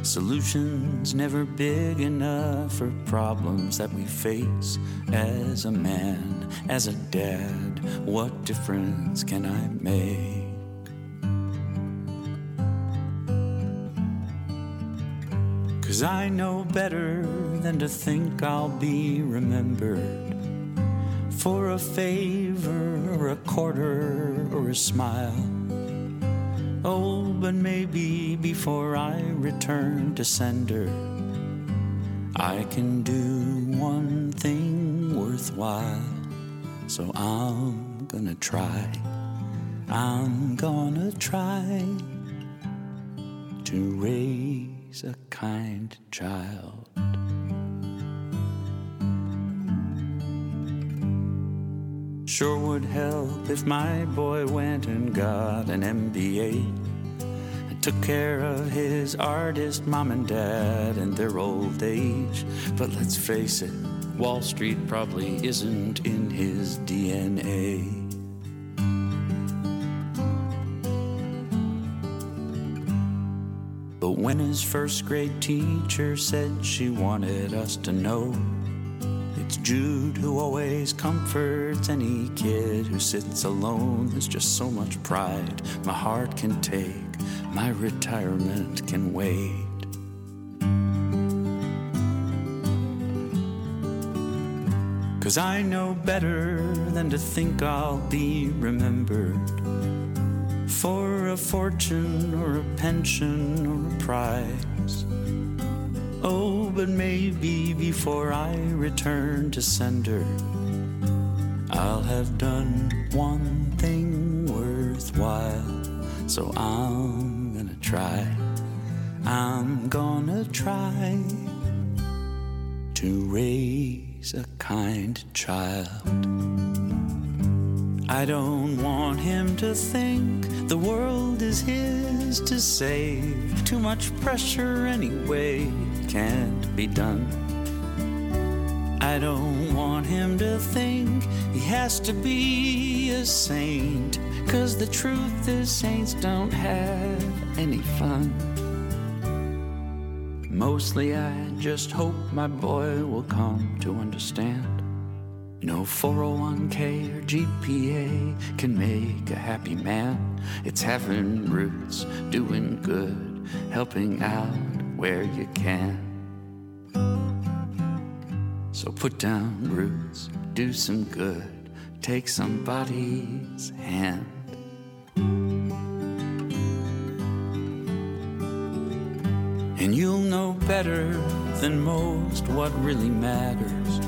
Solutions never big enough for problems that we face. As a man, as a dad, what difference can I make? Cause I know better than to think I'll be remembered for a favor or a quarter or a smile. Oh, but maybe before I return to sender, I can do one thing worthwhile. So I'm gonna try, I'm gonna try to raise a kind child. Sure would help if my boy went and got an MBA and took care of his artist mom and dad in their old age. But let's face it, Wall Street probably isn't in his DNA. But when his first grade teacher said she wanted us to know it's Jude who always comforts any kid who sits alone. There's just so much pride my heart can take, my retirement can wait. Cause I know better than to think I'll be remembered for a fortune or a pension or a prize. Oh, but maybe before I return to sender, I'll have done one thing worthwhile. So I'm gonna try, I'm gonna try to raise a kind child. I don't want him to think the world is his to save. Too much pressure anyway can't be done. I don't want him to think he has to be a saint. Cause the truth is, saints don't have any fun. Mostly, I just hope my boy will come to understand. No 401k or GPA can make a happy man. It's having roots, doing good, helping out where you can. So put down roots, do some good, take somebody's hand. And you'll know better than most what really matters.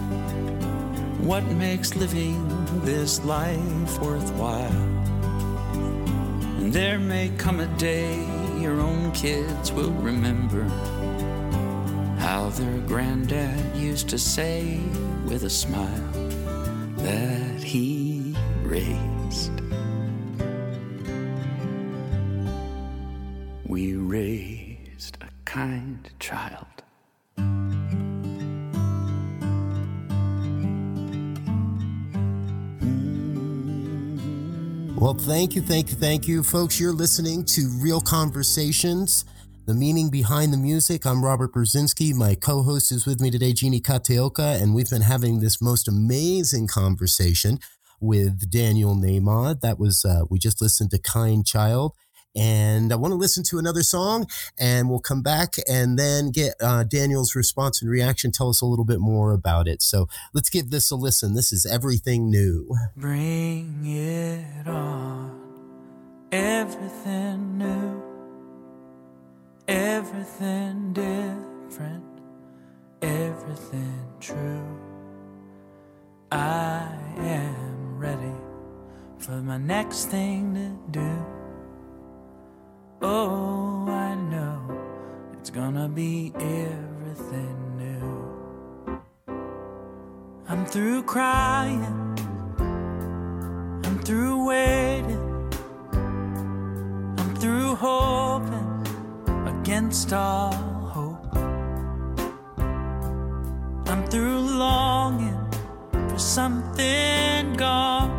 What makes living this life worthwhile? And there may come a day your own kids will remember how their granddad used to say with a smile that he raised. We raised a kind child. Well, thank you, thank you, thank you, folks. You're listening to Real Conversations, the meaning behind the music. I'm Robert Brzezinski. My co host is with me today, Jeannie Kateoka, and we've been having this most amazing conversation with Daniel Nahmod. That was, uh, we just listened to Kind Child. And I want to listen to another song and we'll come back and then get uh, Daniel's response and reaction. Tell us a little bit more about it. So let's give this a listen. This is Everything New. Bring it on. Everything new. Everything different. Everything true. I am ready for my next thing to do. Oh, I know it's gonna be everything new. I'm through crying, I'm through waiting, I'm through hoping against all hope. I'm through longing for something gone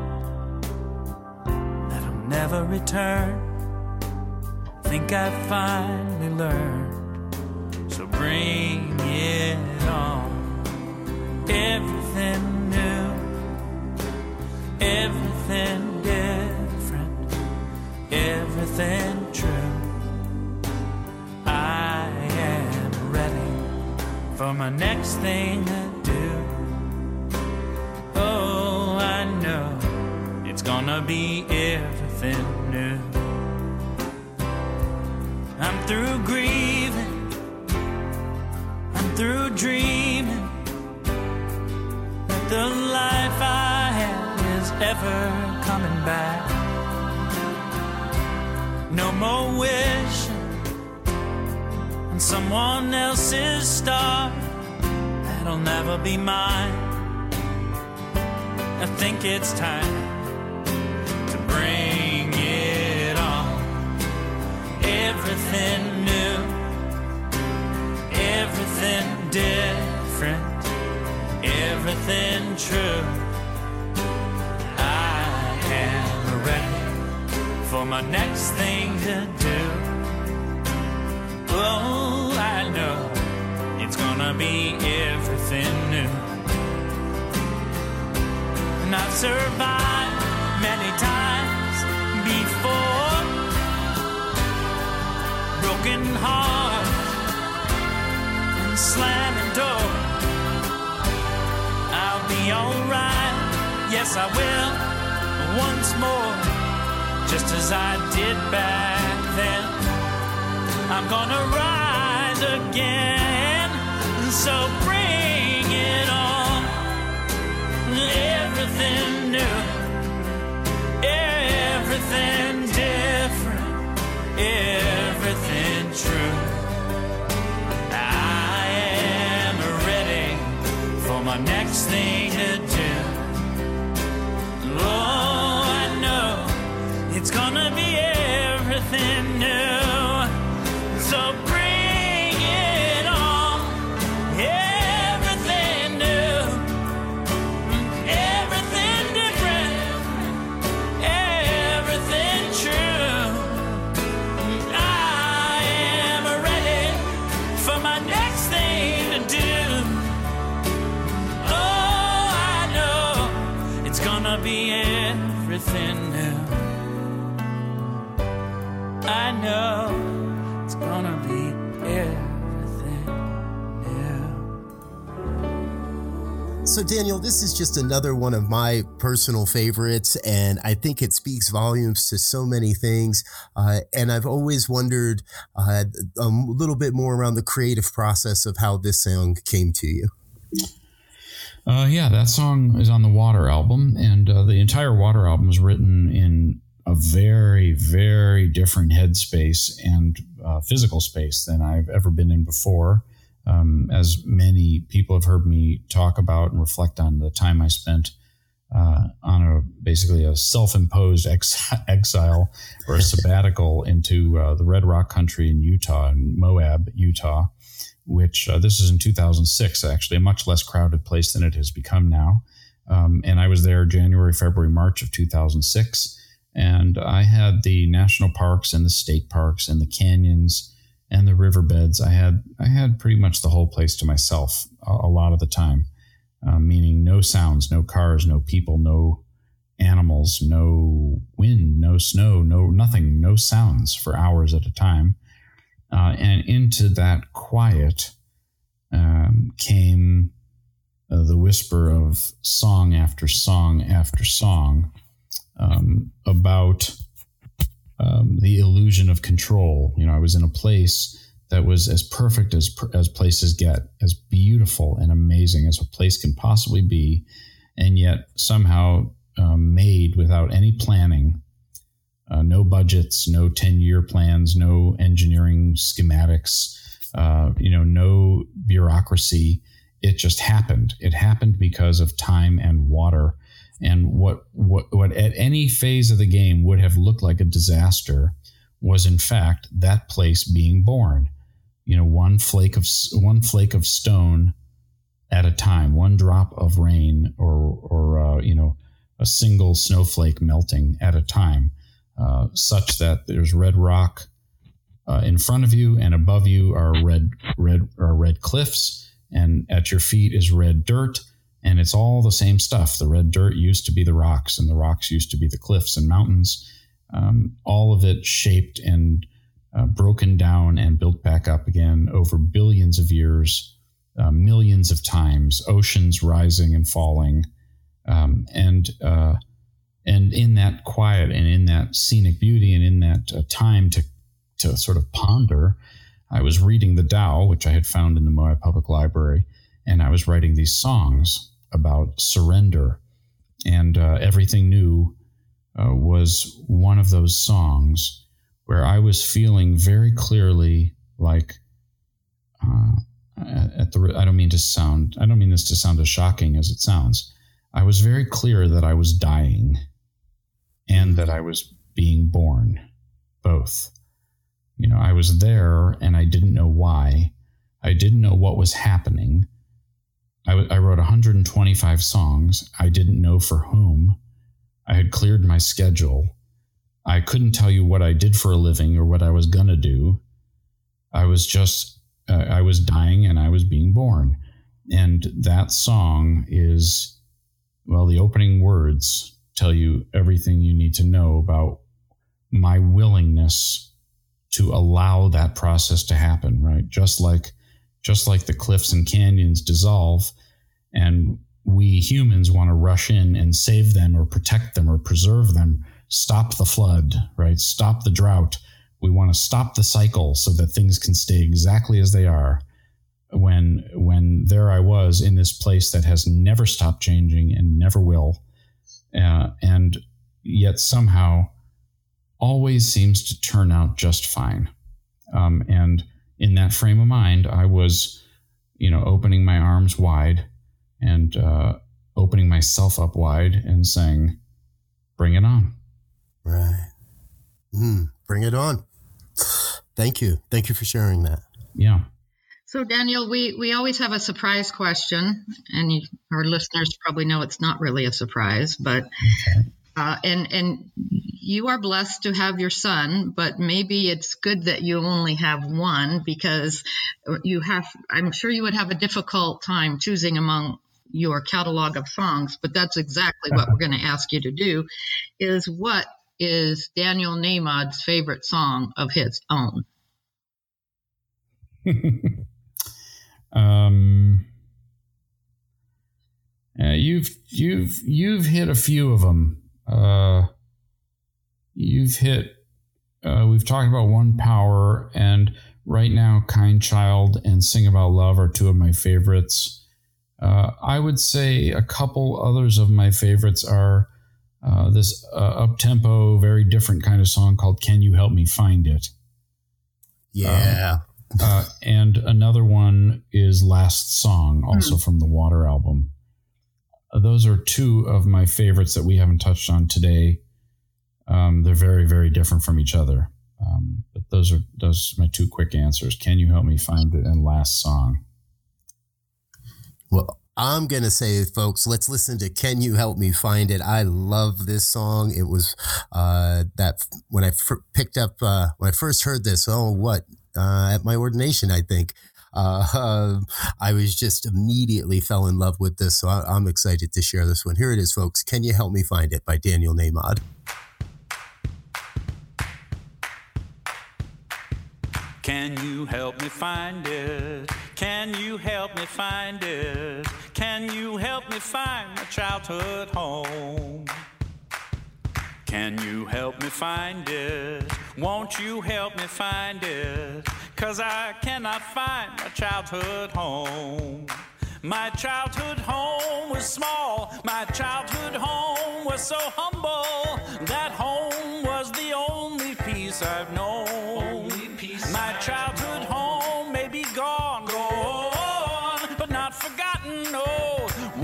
that'll never return. I think I finally learned. So bring it on. Everything new, everything different, everything true. I am ready for my next thing to do. Oh, I know it's gonna be everything new. Through grieving, I'm through dreaming that the life I had is ever coming back. No more wishing on someone else's star that'll never be mine. I think it's time everything true. I am ready for my next thing to do. Oh, I know it's gonna be everything new. And I've survived many times before. Broken hearts and slamming doors. Alright, yes I will, once more, just as I did back then. I'm gonna rise again, so bring it on. Everything new, everything different, everything true. I am ready for my next thing So, Daniel, this is just another one of my personal favorites, and I think it speaks volumes to so many things. Uh, and I've always wondered uh, a little bit more around the creative process of how this song came to you. Uh, yeah, that song is on the Water album, and uh, the entire Water album is written in a very, very different headspace and uh, physical space than I've ever been in before. Um, as many people have heard me talk about and reflect on the time I spent uh, on a basically a self-imposed ex- exile or a sabbatical into uh, the Red Rock country in Utah and Moab, Utah, which uh, this is in 2006, actually a much less crowded place than it has become now. Um, and I was there January, February, March of 2006. And I had the national parks and the state parks and the canyons and the riverbeds. I had I had pretty much the whole place to myself a, a lot of the time, uh, meaning no sounds, no cars, no people, no animals, no wind, no snow, no nothing, no sounds for hours at a time. Uh, and into that quiet um, came uh, the whisper of song after song after song um, about um, the illusion of control. You know, I was in a place that was as perfect as as places get, as beautiful and amazing as a place can possibly be, and yet somehow um, made without any planning, uh, no budgets, no ten year plans, no engineering schematics, uh, you know, no bureaucracy. It just happened. It happened because of time and water. And what, what, what at any phase of the game would have looked like a disaster was in fact that place being born. You know, one flake of one flake of stone at a time, one drop of rain, or or uh, you know, a single snowflake melting at a time, uh, such that there's red rock uh, in front of you, and above you are red red are red cliffs, and at your feet is red dirt, and it's all the same stuff. The red dirt used to be the rocks, and the rocks used to be the cliffs and mountains. Um, all of it shaped and uh, broken down and built back up again over billions of years, uh, millions of times, oceans rising and falling, um, and uh, and in that quiet and in that scenic beauty and in that uh, time to to sort of ponder, I was reading the Tao, which I had found in the Moab Public Library, and I was writing these songs about surrender and uh, everything new uh, was one of those songs where I was feeling very clearly like uh, at the I don't mean to sound I don't mean this to sound as shocking as it sounds. I was very clear that I was dying and that I was being born both. You know, I was there and I didn't know why. I didn't know what was happening. I, I wrote 125 songs. I didn't know for whom. I had cleared my schedule. I couldn't tell you what I did for a living or what I was going to do. I was just, uh, I was dying and I was being born. And that song is, well, the opening words tell you everything you need to know about my willingness to allow that process to happen, right? Just like, just like the cliffs and canyons dissolve and we humans want to rush in and save them or protect them or preserve them, stop the flood, right? Stop the drought. We want to stop the cycle so that things can stay exactly as they are. When when there I was in this place that has never stopped changing and never will, uh, and yet somehow always seems to turn out just fine. Um, and in that frame of mind, I was, you know, opening my arms wide and uh, opening myself up wide and saying, "Bring it on." Right. Mm, bring it on. Thank you. Thank you for sharing that. Yeah. So, Daniel, we, we always have a surprise question, and you, our listeners probably know it's not really a surprise, but okay. uh, and and you are blessed to have your son, but maybe it's good that you only have one because you have. I'm sure you would have a difficult time choosing among your catalog of songs, but that's exactly what we're going to ask you to do. Is what is Daniel Nahmod's favorite song of his own? um, uh, you've you've you've hit a few of them. Uh, you've hit. Uh, we've talked about one power, and right now, kind child and sing about love are two of my favorites. Uh, I would say a couple others of my favorites are uh, this uh, up tempo, very different kind of song called "Can You Help Me Find It." Yeah. Um, uh, and another one is "Last Song," also mm. from the Water album. Uh, those are two of my favorites that we haven't touched on today. Um, they're very, very different from each other. Um, but those are those are my two quick answers. Can you help me find it? And "Last Song." Well, I'm going to say, folks, let's listen to Can You Help Me Find It? I love this song. It was uh, that when I f- picked up, uh, when I first heard this, oh, what? Uh, at my ordination, I think. Uh, I was just immediately fell in love with this. So I, am excited to share this one. Here it is, folks. Can You Help Me Find It by Daniel Nahmod. Can you help me find it? Can you help me find it? Can you help me find my childhood home? Can you help me find it? Won't you help me find it? Cause I cannot find my childhood home. My childhood home was small, my childhood home was so humble. That home was the only peace I've known.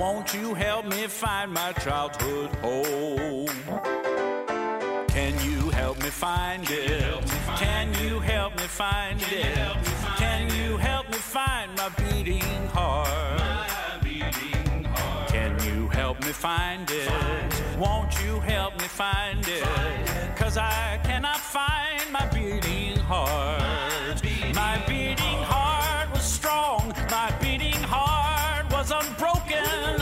Won't you help me find my childhood home? Can you help me find it? Can you help me find it? Can you help me find my beating heart? Can you help me find it? Won't you help me find it? Cause I cannot find my beating heart. My beating heart was strong. My beating heart was unbroken.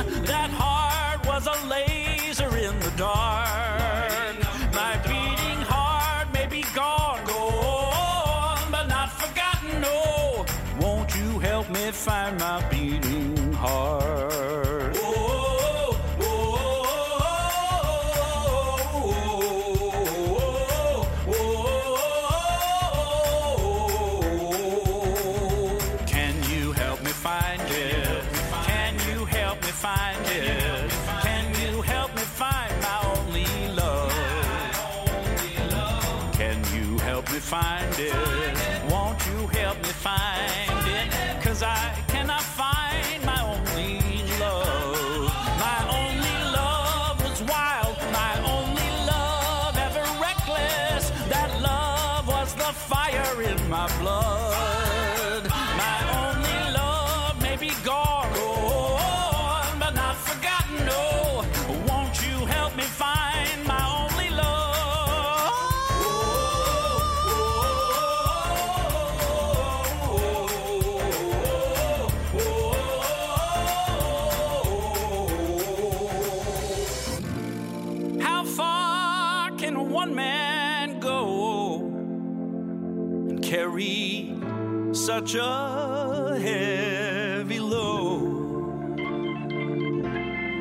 Such a heavy load?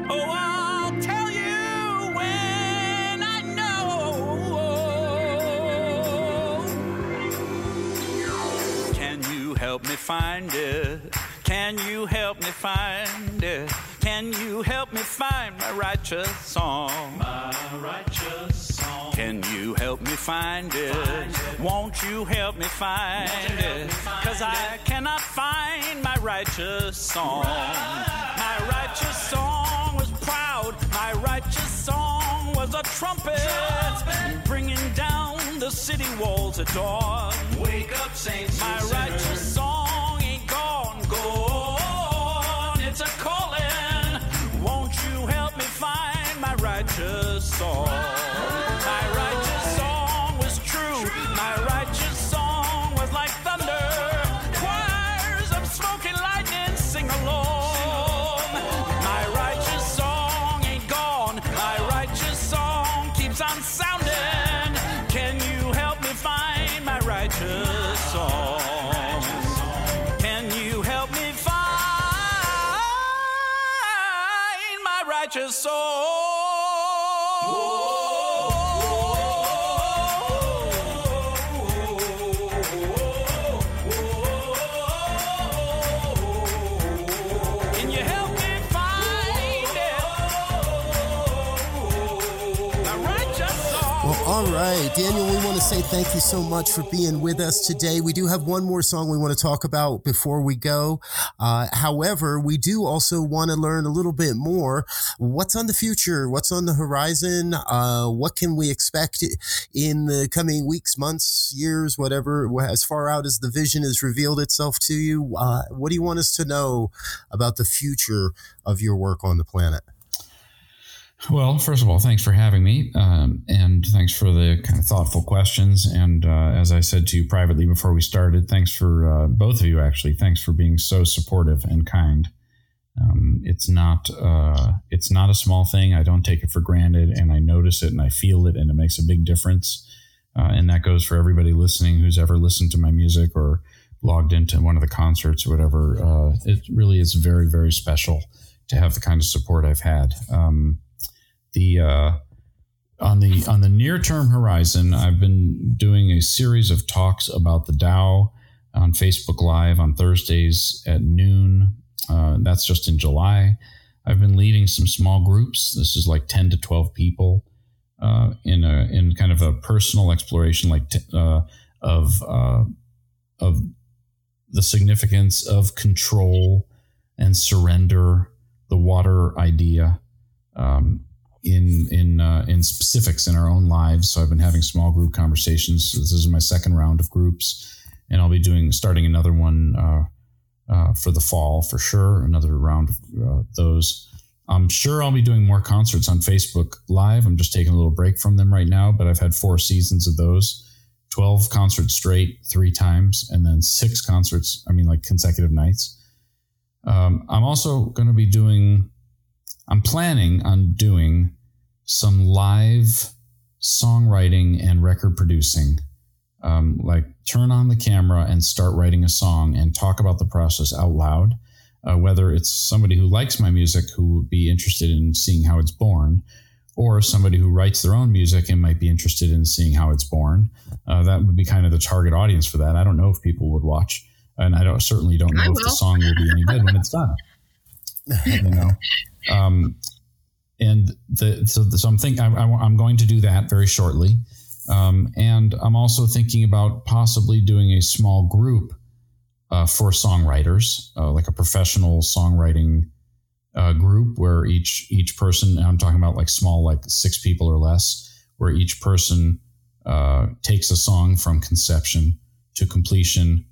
Oh, I'll tell you when I know. Can you help me find it? Can you help me find it? Can you help me find my righteous song? My righteous song. Can you help me find it? Won't you help me find it? Cause I cannot find my righteous song. My righteous song was proud. My righteous song was a trumpet. Bringing down the city walls at dawn. Wake up, saints. My righteous song ain't gone, gone. It's a calling. Won't you help me find my righteous song? Soul? Right, Daniel, we want to say thank you so much for being with us today. We do have one more song we want to talk about before we go. Uh, however, we do also want to learn a little bit more. What's on the future? What's on the horizon? Uh, what can we expect in the coming weeks, months, years, whatever, as far out as the vision has revealed itself to you? Uh, what do you want us to know about the future of your work on the planet? Well, first of all, thanks for having me, um, and thanks for the kind of thoughtful questions. And uh, as I said to you privately before we started, thanks for uh, both of you. Actually, thanks for being so supportive and kind. Um, it's not uh, it's not a small thing. I don't take it for granted, and I notice it and I feel it, and it makes a big difference. Uh, and that goes for everybody listening who's ever listened to my music or logged into one of the concerts or whatever. Uh, it really is very very special to have the kind of support I've had. Um, the uh, on the on the near term horizon, I've been doing a series of talks about the Tao on Facebook Live on Thursdays at noon. Uh, that's just in July. I've been leading some small groups. This is like ten to twelve people uh, in a in kind of a personal exploration, like t- uh, of uh, of the significance of control and surrender, the water idea um, in in uh, in specifics in our own lives. So I've been having small group conversations. This is my second round of groups, and I'll be doing starting another one uh, uh, for the fall for sure. Another round of uh, those. I'm sure I'll be doing more concerts on Facebook Live. I'm just taking a little break from them right now, but I've had four seasons of those. 12 concerts straight three times and then six concerts i mean like consecutive nights um, i'm also going to be doing i'm planning on doing some live songwriting and record producing um, like turn on the camera and start writing a song and talk about the process out loud uh, whether it's somebody who likes my music who would be interested in seeing how it's born or somebody who writes their own music and might be interested in seeing how it's born. Uh, that would be kind of the target audience for that. I don't know if people would watch, and I don't certainly don't know if the song will be any good when it's done. You know, um, and the so, so I'm thinking I, I, am going to do that very shortly, um, and I'm also thinking about possibly doing a small group uh, for songwriters, uh, like a professional songwriting uh, group where each each person I'm talking about like small like six people or less where each person uh, takes a song from conception to completion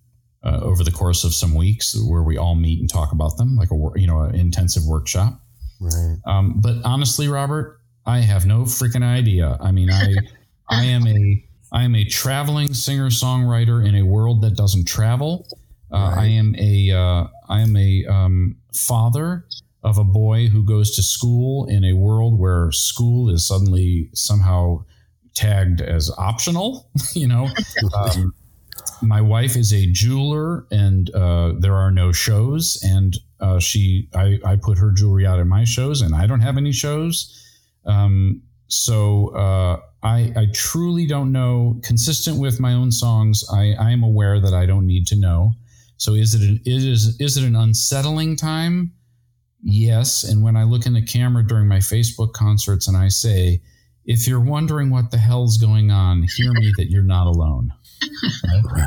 uh, over the course of some weeks where we all meet and talk about them like a you know an intensive workshop Right. um, but honestly Robert I have no freaking idea I mean I I am a I am a traveling singer songwriter in a world that doesn't travel uh, I am a uh, I am a um, father of a boy who goes to school in a world where school is suddenly somehow tagged as optional. you know, um, my wife is a jeweler, and uh, there are no shows, and uh, she I, I put her jewelry out at my shows, and I don't have any shows. Um, so uh, I, I truly don't know. Consistent with my own songs, I, I am aware that I don't need to know. So is it an, is is it an unsettling time? Yes. And when I look in the camera during my Facebook concerts and I say, if you're wondering what the hell's going on, hear me that you're not alone. Right?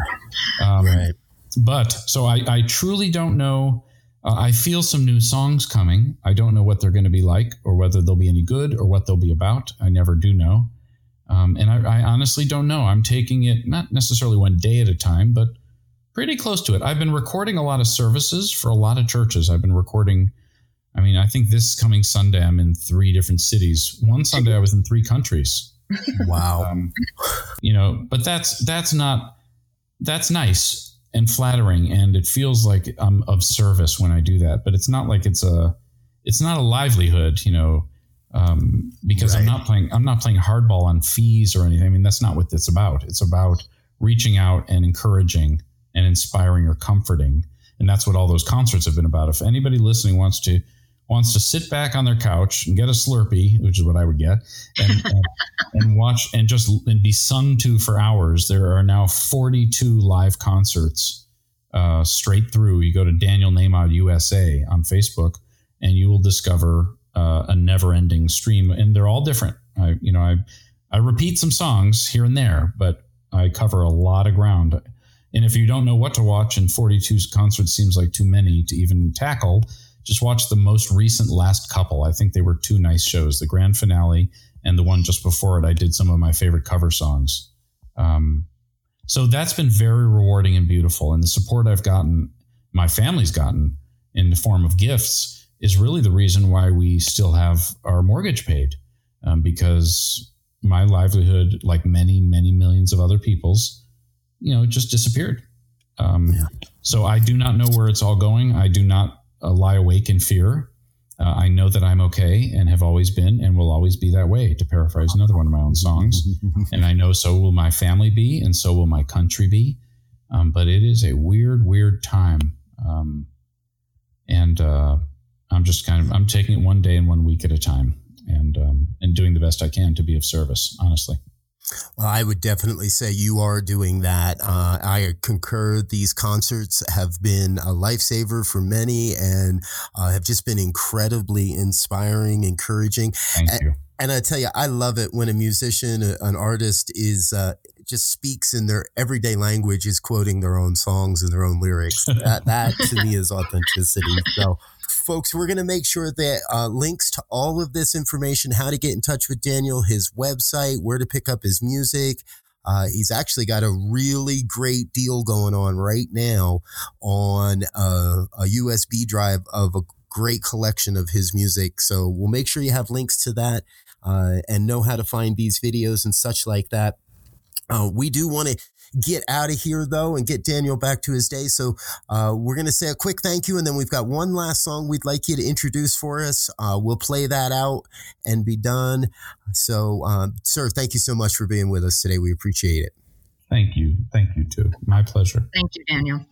Um, Right. But so I, I truly don't know. Uh, I feel some new songs coming. I don't know what they're going to be like or whether they'll be any good or what they'll be about. I never do know. Um, and I, I honestly don't know. I'm taking it not necessarily one day at a time, but pretty close to it. I've been recording a lot of services for a lot of churches. I've been recording. I mean, I think this coming Sunday I'm in three different cities. One Sunday I was in three countries. Wow. Um, you know, but that's that's not that's nice and flattering, and it feels like I'm of service when I do that. But it's not like it's a it's not a livelihood, you know, um, because I'm not playing I'm not playing hardball on fees or anything. I mean, that's not what it's about. It's about reaching out and encouraging and inspiring or comforting, and that's what all those concerts have been about. If anybody listening wants to wants to sit back on their couch and get a Slurpee, which is what I would get, and, and, and watch and just and be sung to for hours. There are now 42 live concerts uh, straight through. You go to Daniel Nahmod USA on Facebook, and you will discover uh, a never-ending stream, and they're all different. I, you know, I I repeat some songs here and there, but I cover a lot of ground. And if you don't know what to watch, and 42 concerts seems like too many to even tackle, just watch the most recent last couple. I think they were two nice shows. The grand finale and the one just before it, I did some of my favorite cover songs. Um, so that's been very rewarding and beautiful. And the support I've gotten, my family's gotten in the form of gifts, is really the reason why we still have our mortgage paid. Um, because my livelihood, like many, many millions of other people's, you know, just disappeared. Um, Yeah. So I do not know where it's all going. I do not uh, lie awake in fear. Uh, I know that I'm okay and have always been and will always be that way, to paraphrase another one of my own songs. and I know so will my family be, and so will my country be. Um, but it is a weird, weird time. Um, and uh, I'm just kind of I'm taking it one day and one week at a time, and um, and doing the best I can to be of service. Honestly, Well, I would definitely say you are doing that. Uh, I concur. These concerts have been a lifesaver for many and uh, have just been incredibly inspiring, encouraging. thank And- you. And I tell you, I love it when a musician, an artist is uh, just speaks in their everyday language, is quoting their own songs and their own lyrics. That, that to me is authenticity. So folks, we're going to make sure that uh, links to all of this information, how to get in touch with Daniel, his website, where to pick up his music. Uh, he's actually got a really great deal going on right now on uh, a USB drive of a great collection of his music. So we'll make sure you have links to that uh, and know how to find these videos and such like that. Uh, we do want to get out of here though and get Daniel back to his day. So uh, we're going to say a quick thank you, and then we've got one last song we'd like you to introduce for us. Uh, we'll play that out and be done. So, um, sir, thank you so much for being with us today. We appreciate it. Thank you. Thank you too. My pleasure. Thank you, Daniel.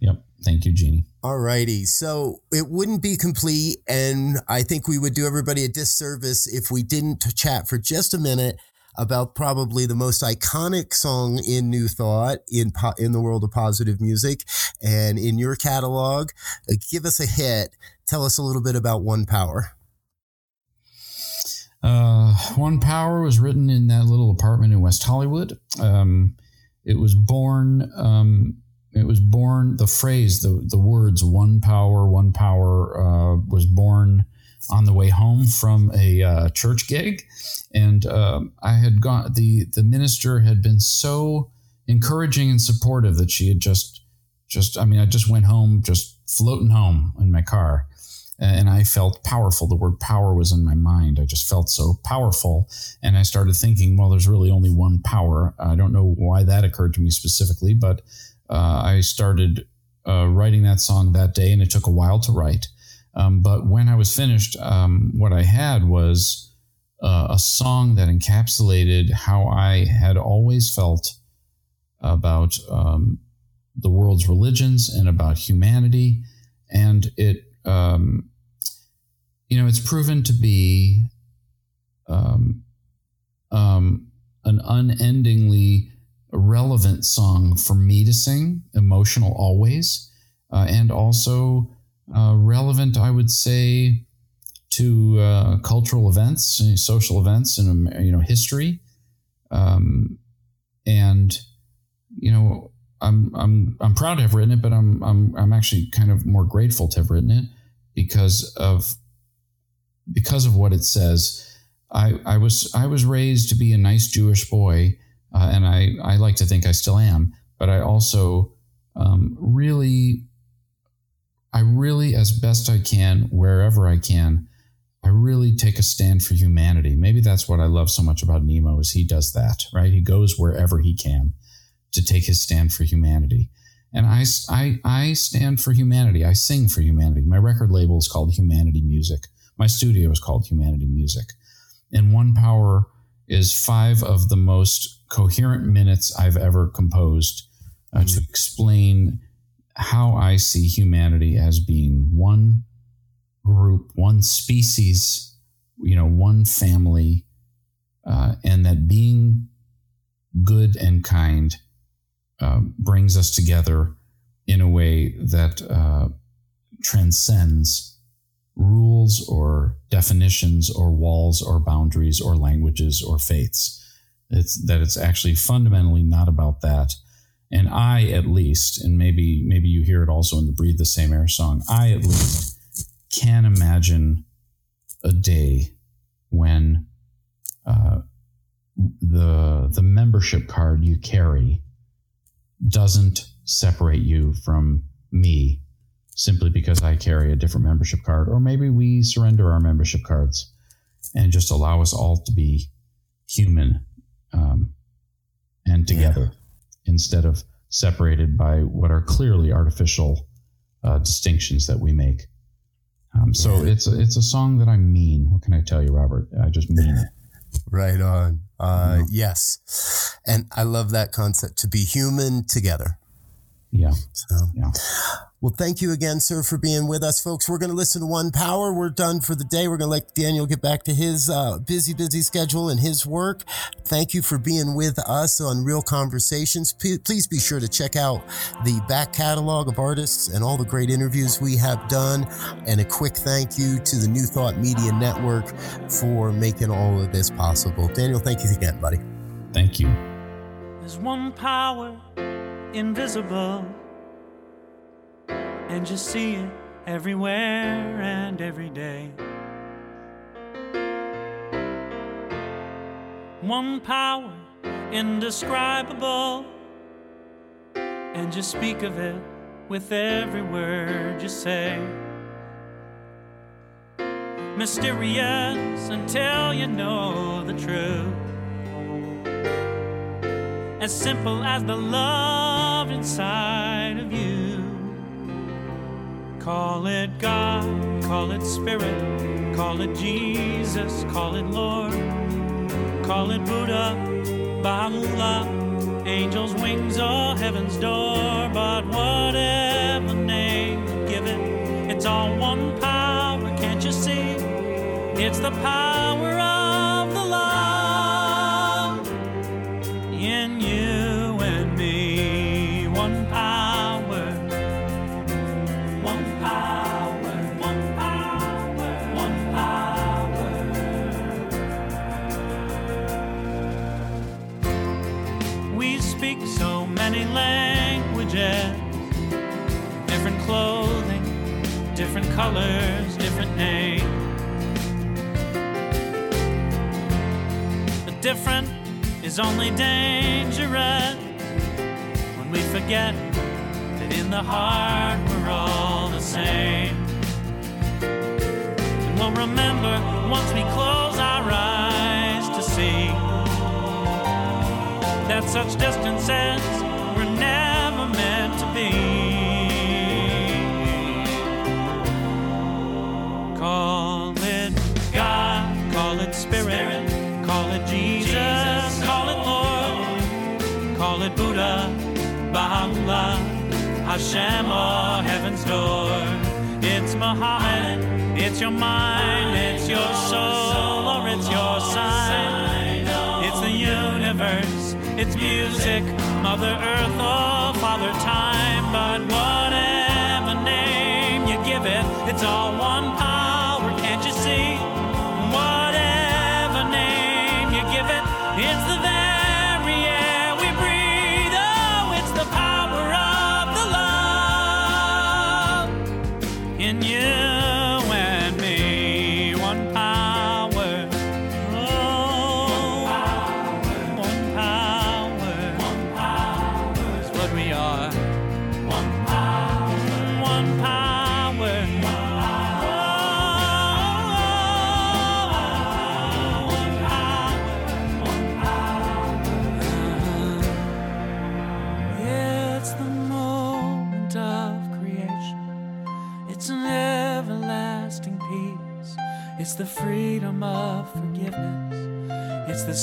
Yep. Thank you, Jeannie. All righty. So it wouldn't be complete. And I think we would do everybody a disservice if we didn't chat for just a minute about probably the most iconic song in New Thought in po- in the world of positive music and in your catalog. Uh, give us a hit. Tell us a little bit about One Power. Uh, One Power was written in that little apartment in West Hollywood. Um, it was born. Um, it was born. The phrase, the the words "One Power, One Power" uh, was born on the way home from a uh, church gig, and um, I had gone. the The minister had been so encouraging and supportive that she had just, just. I mean, I just went home, just floating home in my car, and I felt powerful. The word power was in my mind. I just felt so powerful, and I started thinking, well, there's really only one power. I don't know why that occurred to me specifically, but uh, I started uh, writing that song that day, and it took a while to write. Um, but when I was finished, um, what I had was uh, a song that encapsulated how I had always felt about um, the world's religions and about humanity. And it, um, you know, it's proven to be um, um, an unendingly relevant song for me to sing, emotional always, uh, and also uh, relevant, I would say, to uh, cultural events, social events, and you know history. Um, and you know, I'm I'm I'm proud to have written it, but I'm I'm I'm actually kind of more grateful to have written it because of because of what it says. I I was I was raised to be a nice Jewish boy, uh, and I I like to think I still am, but I also um, really I really, as best I can, wherever I can, I really take a stand for humanity. Maybe that's what I love so much about Nimo is he does that, right? He goes wherever he can to take his stand for humanity. And I, I, I stand for humanity. I sing for humanity. My record label is called Humanity Music. My studio is called Humanity Music. And One Power is five of the most coherent minutes I've ever composed uh, mm. to explain how I see humanity as being one group, one species, you know, one family, uh, and that being good and kind uh, brings us together in a way that uh, transcends rules or definitions or walls or boundaries or languages or faiths. It's that it's actually fundamentally not about that and I at least, and maybe maybe you hear it also in the "Breathe the Same Air" song. I at least can imagine a day when uh, the the membership card you carry doesn't separate you from me simply because I carry a different membership card, or maybe we surrender our membership cards and just allow us all to be human um, and together. Yeah instead of separated by what are clearly artificial uh, distinctions that we make. Um, so yeah. it's a, it's a song that I mean. What can I tell you, Robert? I just mean it. Right on. Uh, yeah. Yes, and I love that concept to be human together. Yeah. So, yeah. Well, thank you again, sir, for being with us, folks. We're going to listen to One Power. We're done for the day. We're going to let Daniel get back to his uh, busy, busy schedule and his work. Thank you for being with us on Real Conversations. P- please be sure to check out the back catalog of artists and all the great interviews we have done. And a quick thank you to the New Thought Media Network for making all of this possible. Daniel, thank you again, buddy. Thank you. There's one power invisible and you see it everywhere and every day. One power indescribable, and you speak of it with every word you say. Mysterious until you know the truth. As simple as the love inside of you. Call it God, call it Spirit, call it Jesus, call it Lord, call it Buddha, Baha'u'llah, angels' wings or heaven's door. But whatever name you give it, it's all one power, can't you see? It's the power of colors, different names. The different is only dangerous when we forget that in the heart we're all the same. And we'll remember once we close our eyes to see that such distances were never meant to be. Hashem or Heaven's door. It's Muhammad, it's your mind, it's your soul, or it's your sign. It's the universe, it's music, Mother Earth or Father Time. But whatever name you give it, it's all one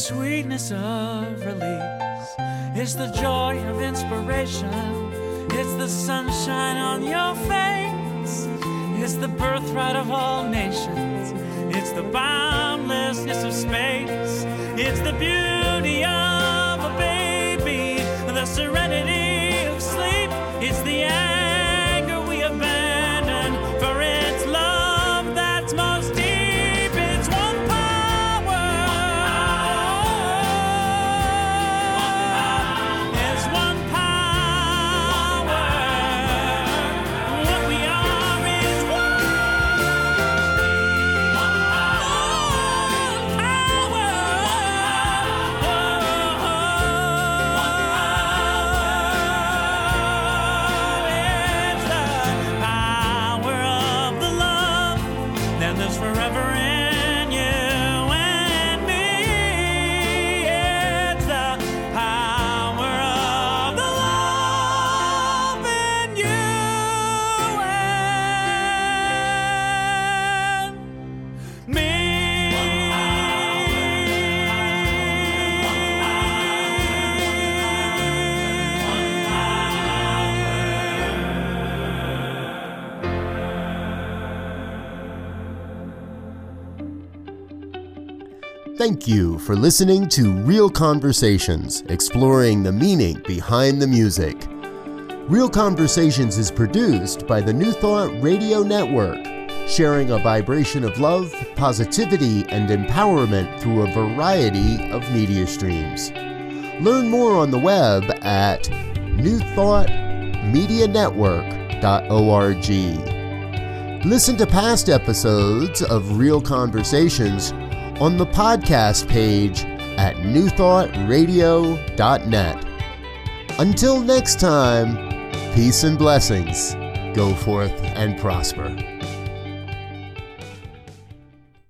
sweetness of release. It's the joy of inspiration. It's the sunshine on your face. It's the birthright of all nations. It's the boundlessness of space. It's the beauty of a baby, the serenity of sleep. It's the anger Thank you for listening to Real Conversations, exploring the meaning behind the music. Real Conversations is produced by the New Thought Radio Network, sharing a vibration of love, positivity, and empowerment through a variety of media streams. Learn more on the web at newthoughtmedianetwork.org. Listen to past episodes of Real Conversations on the podcast page at newthoughtradio.net. Until next time, peace and blessings. Go forth and prosper.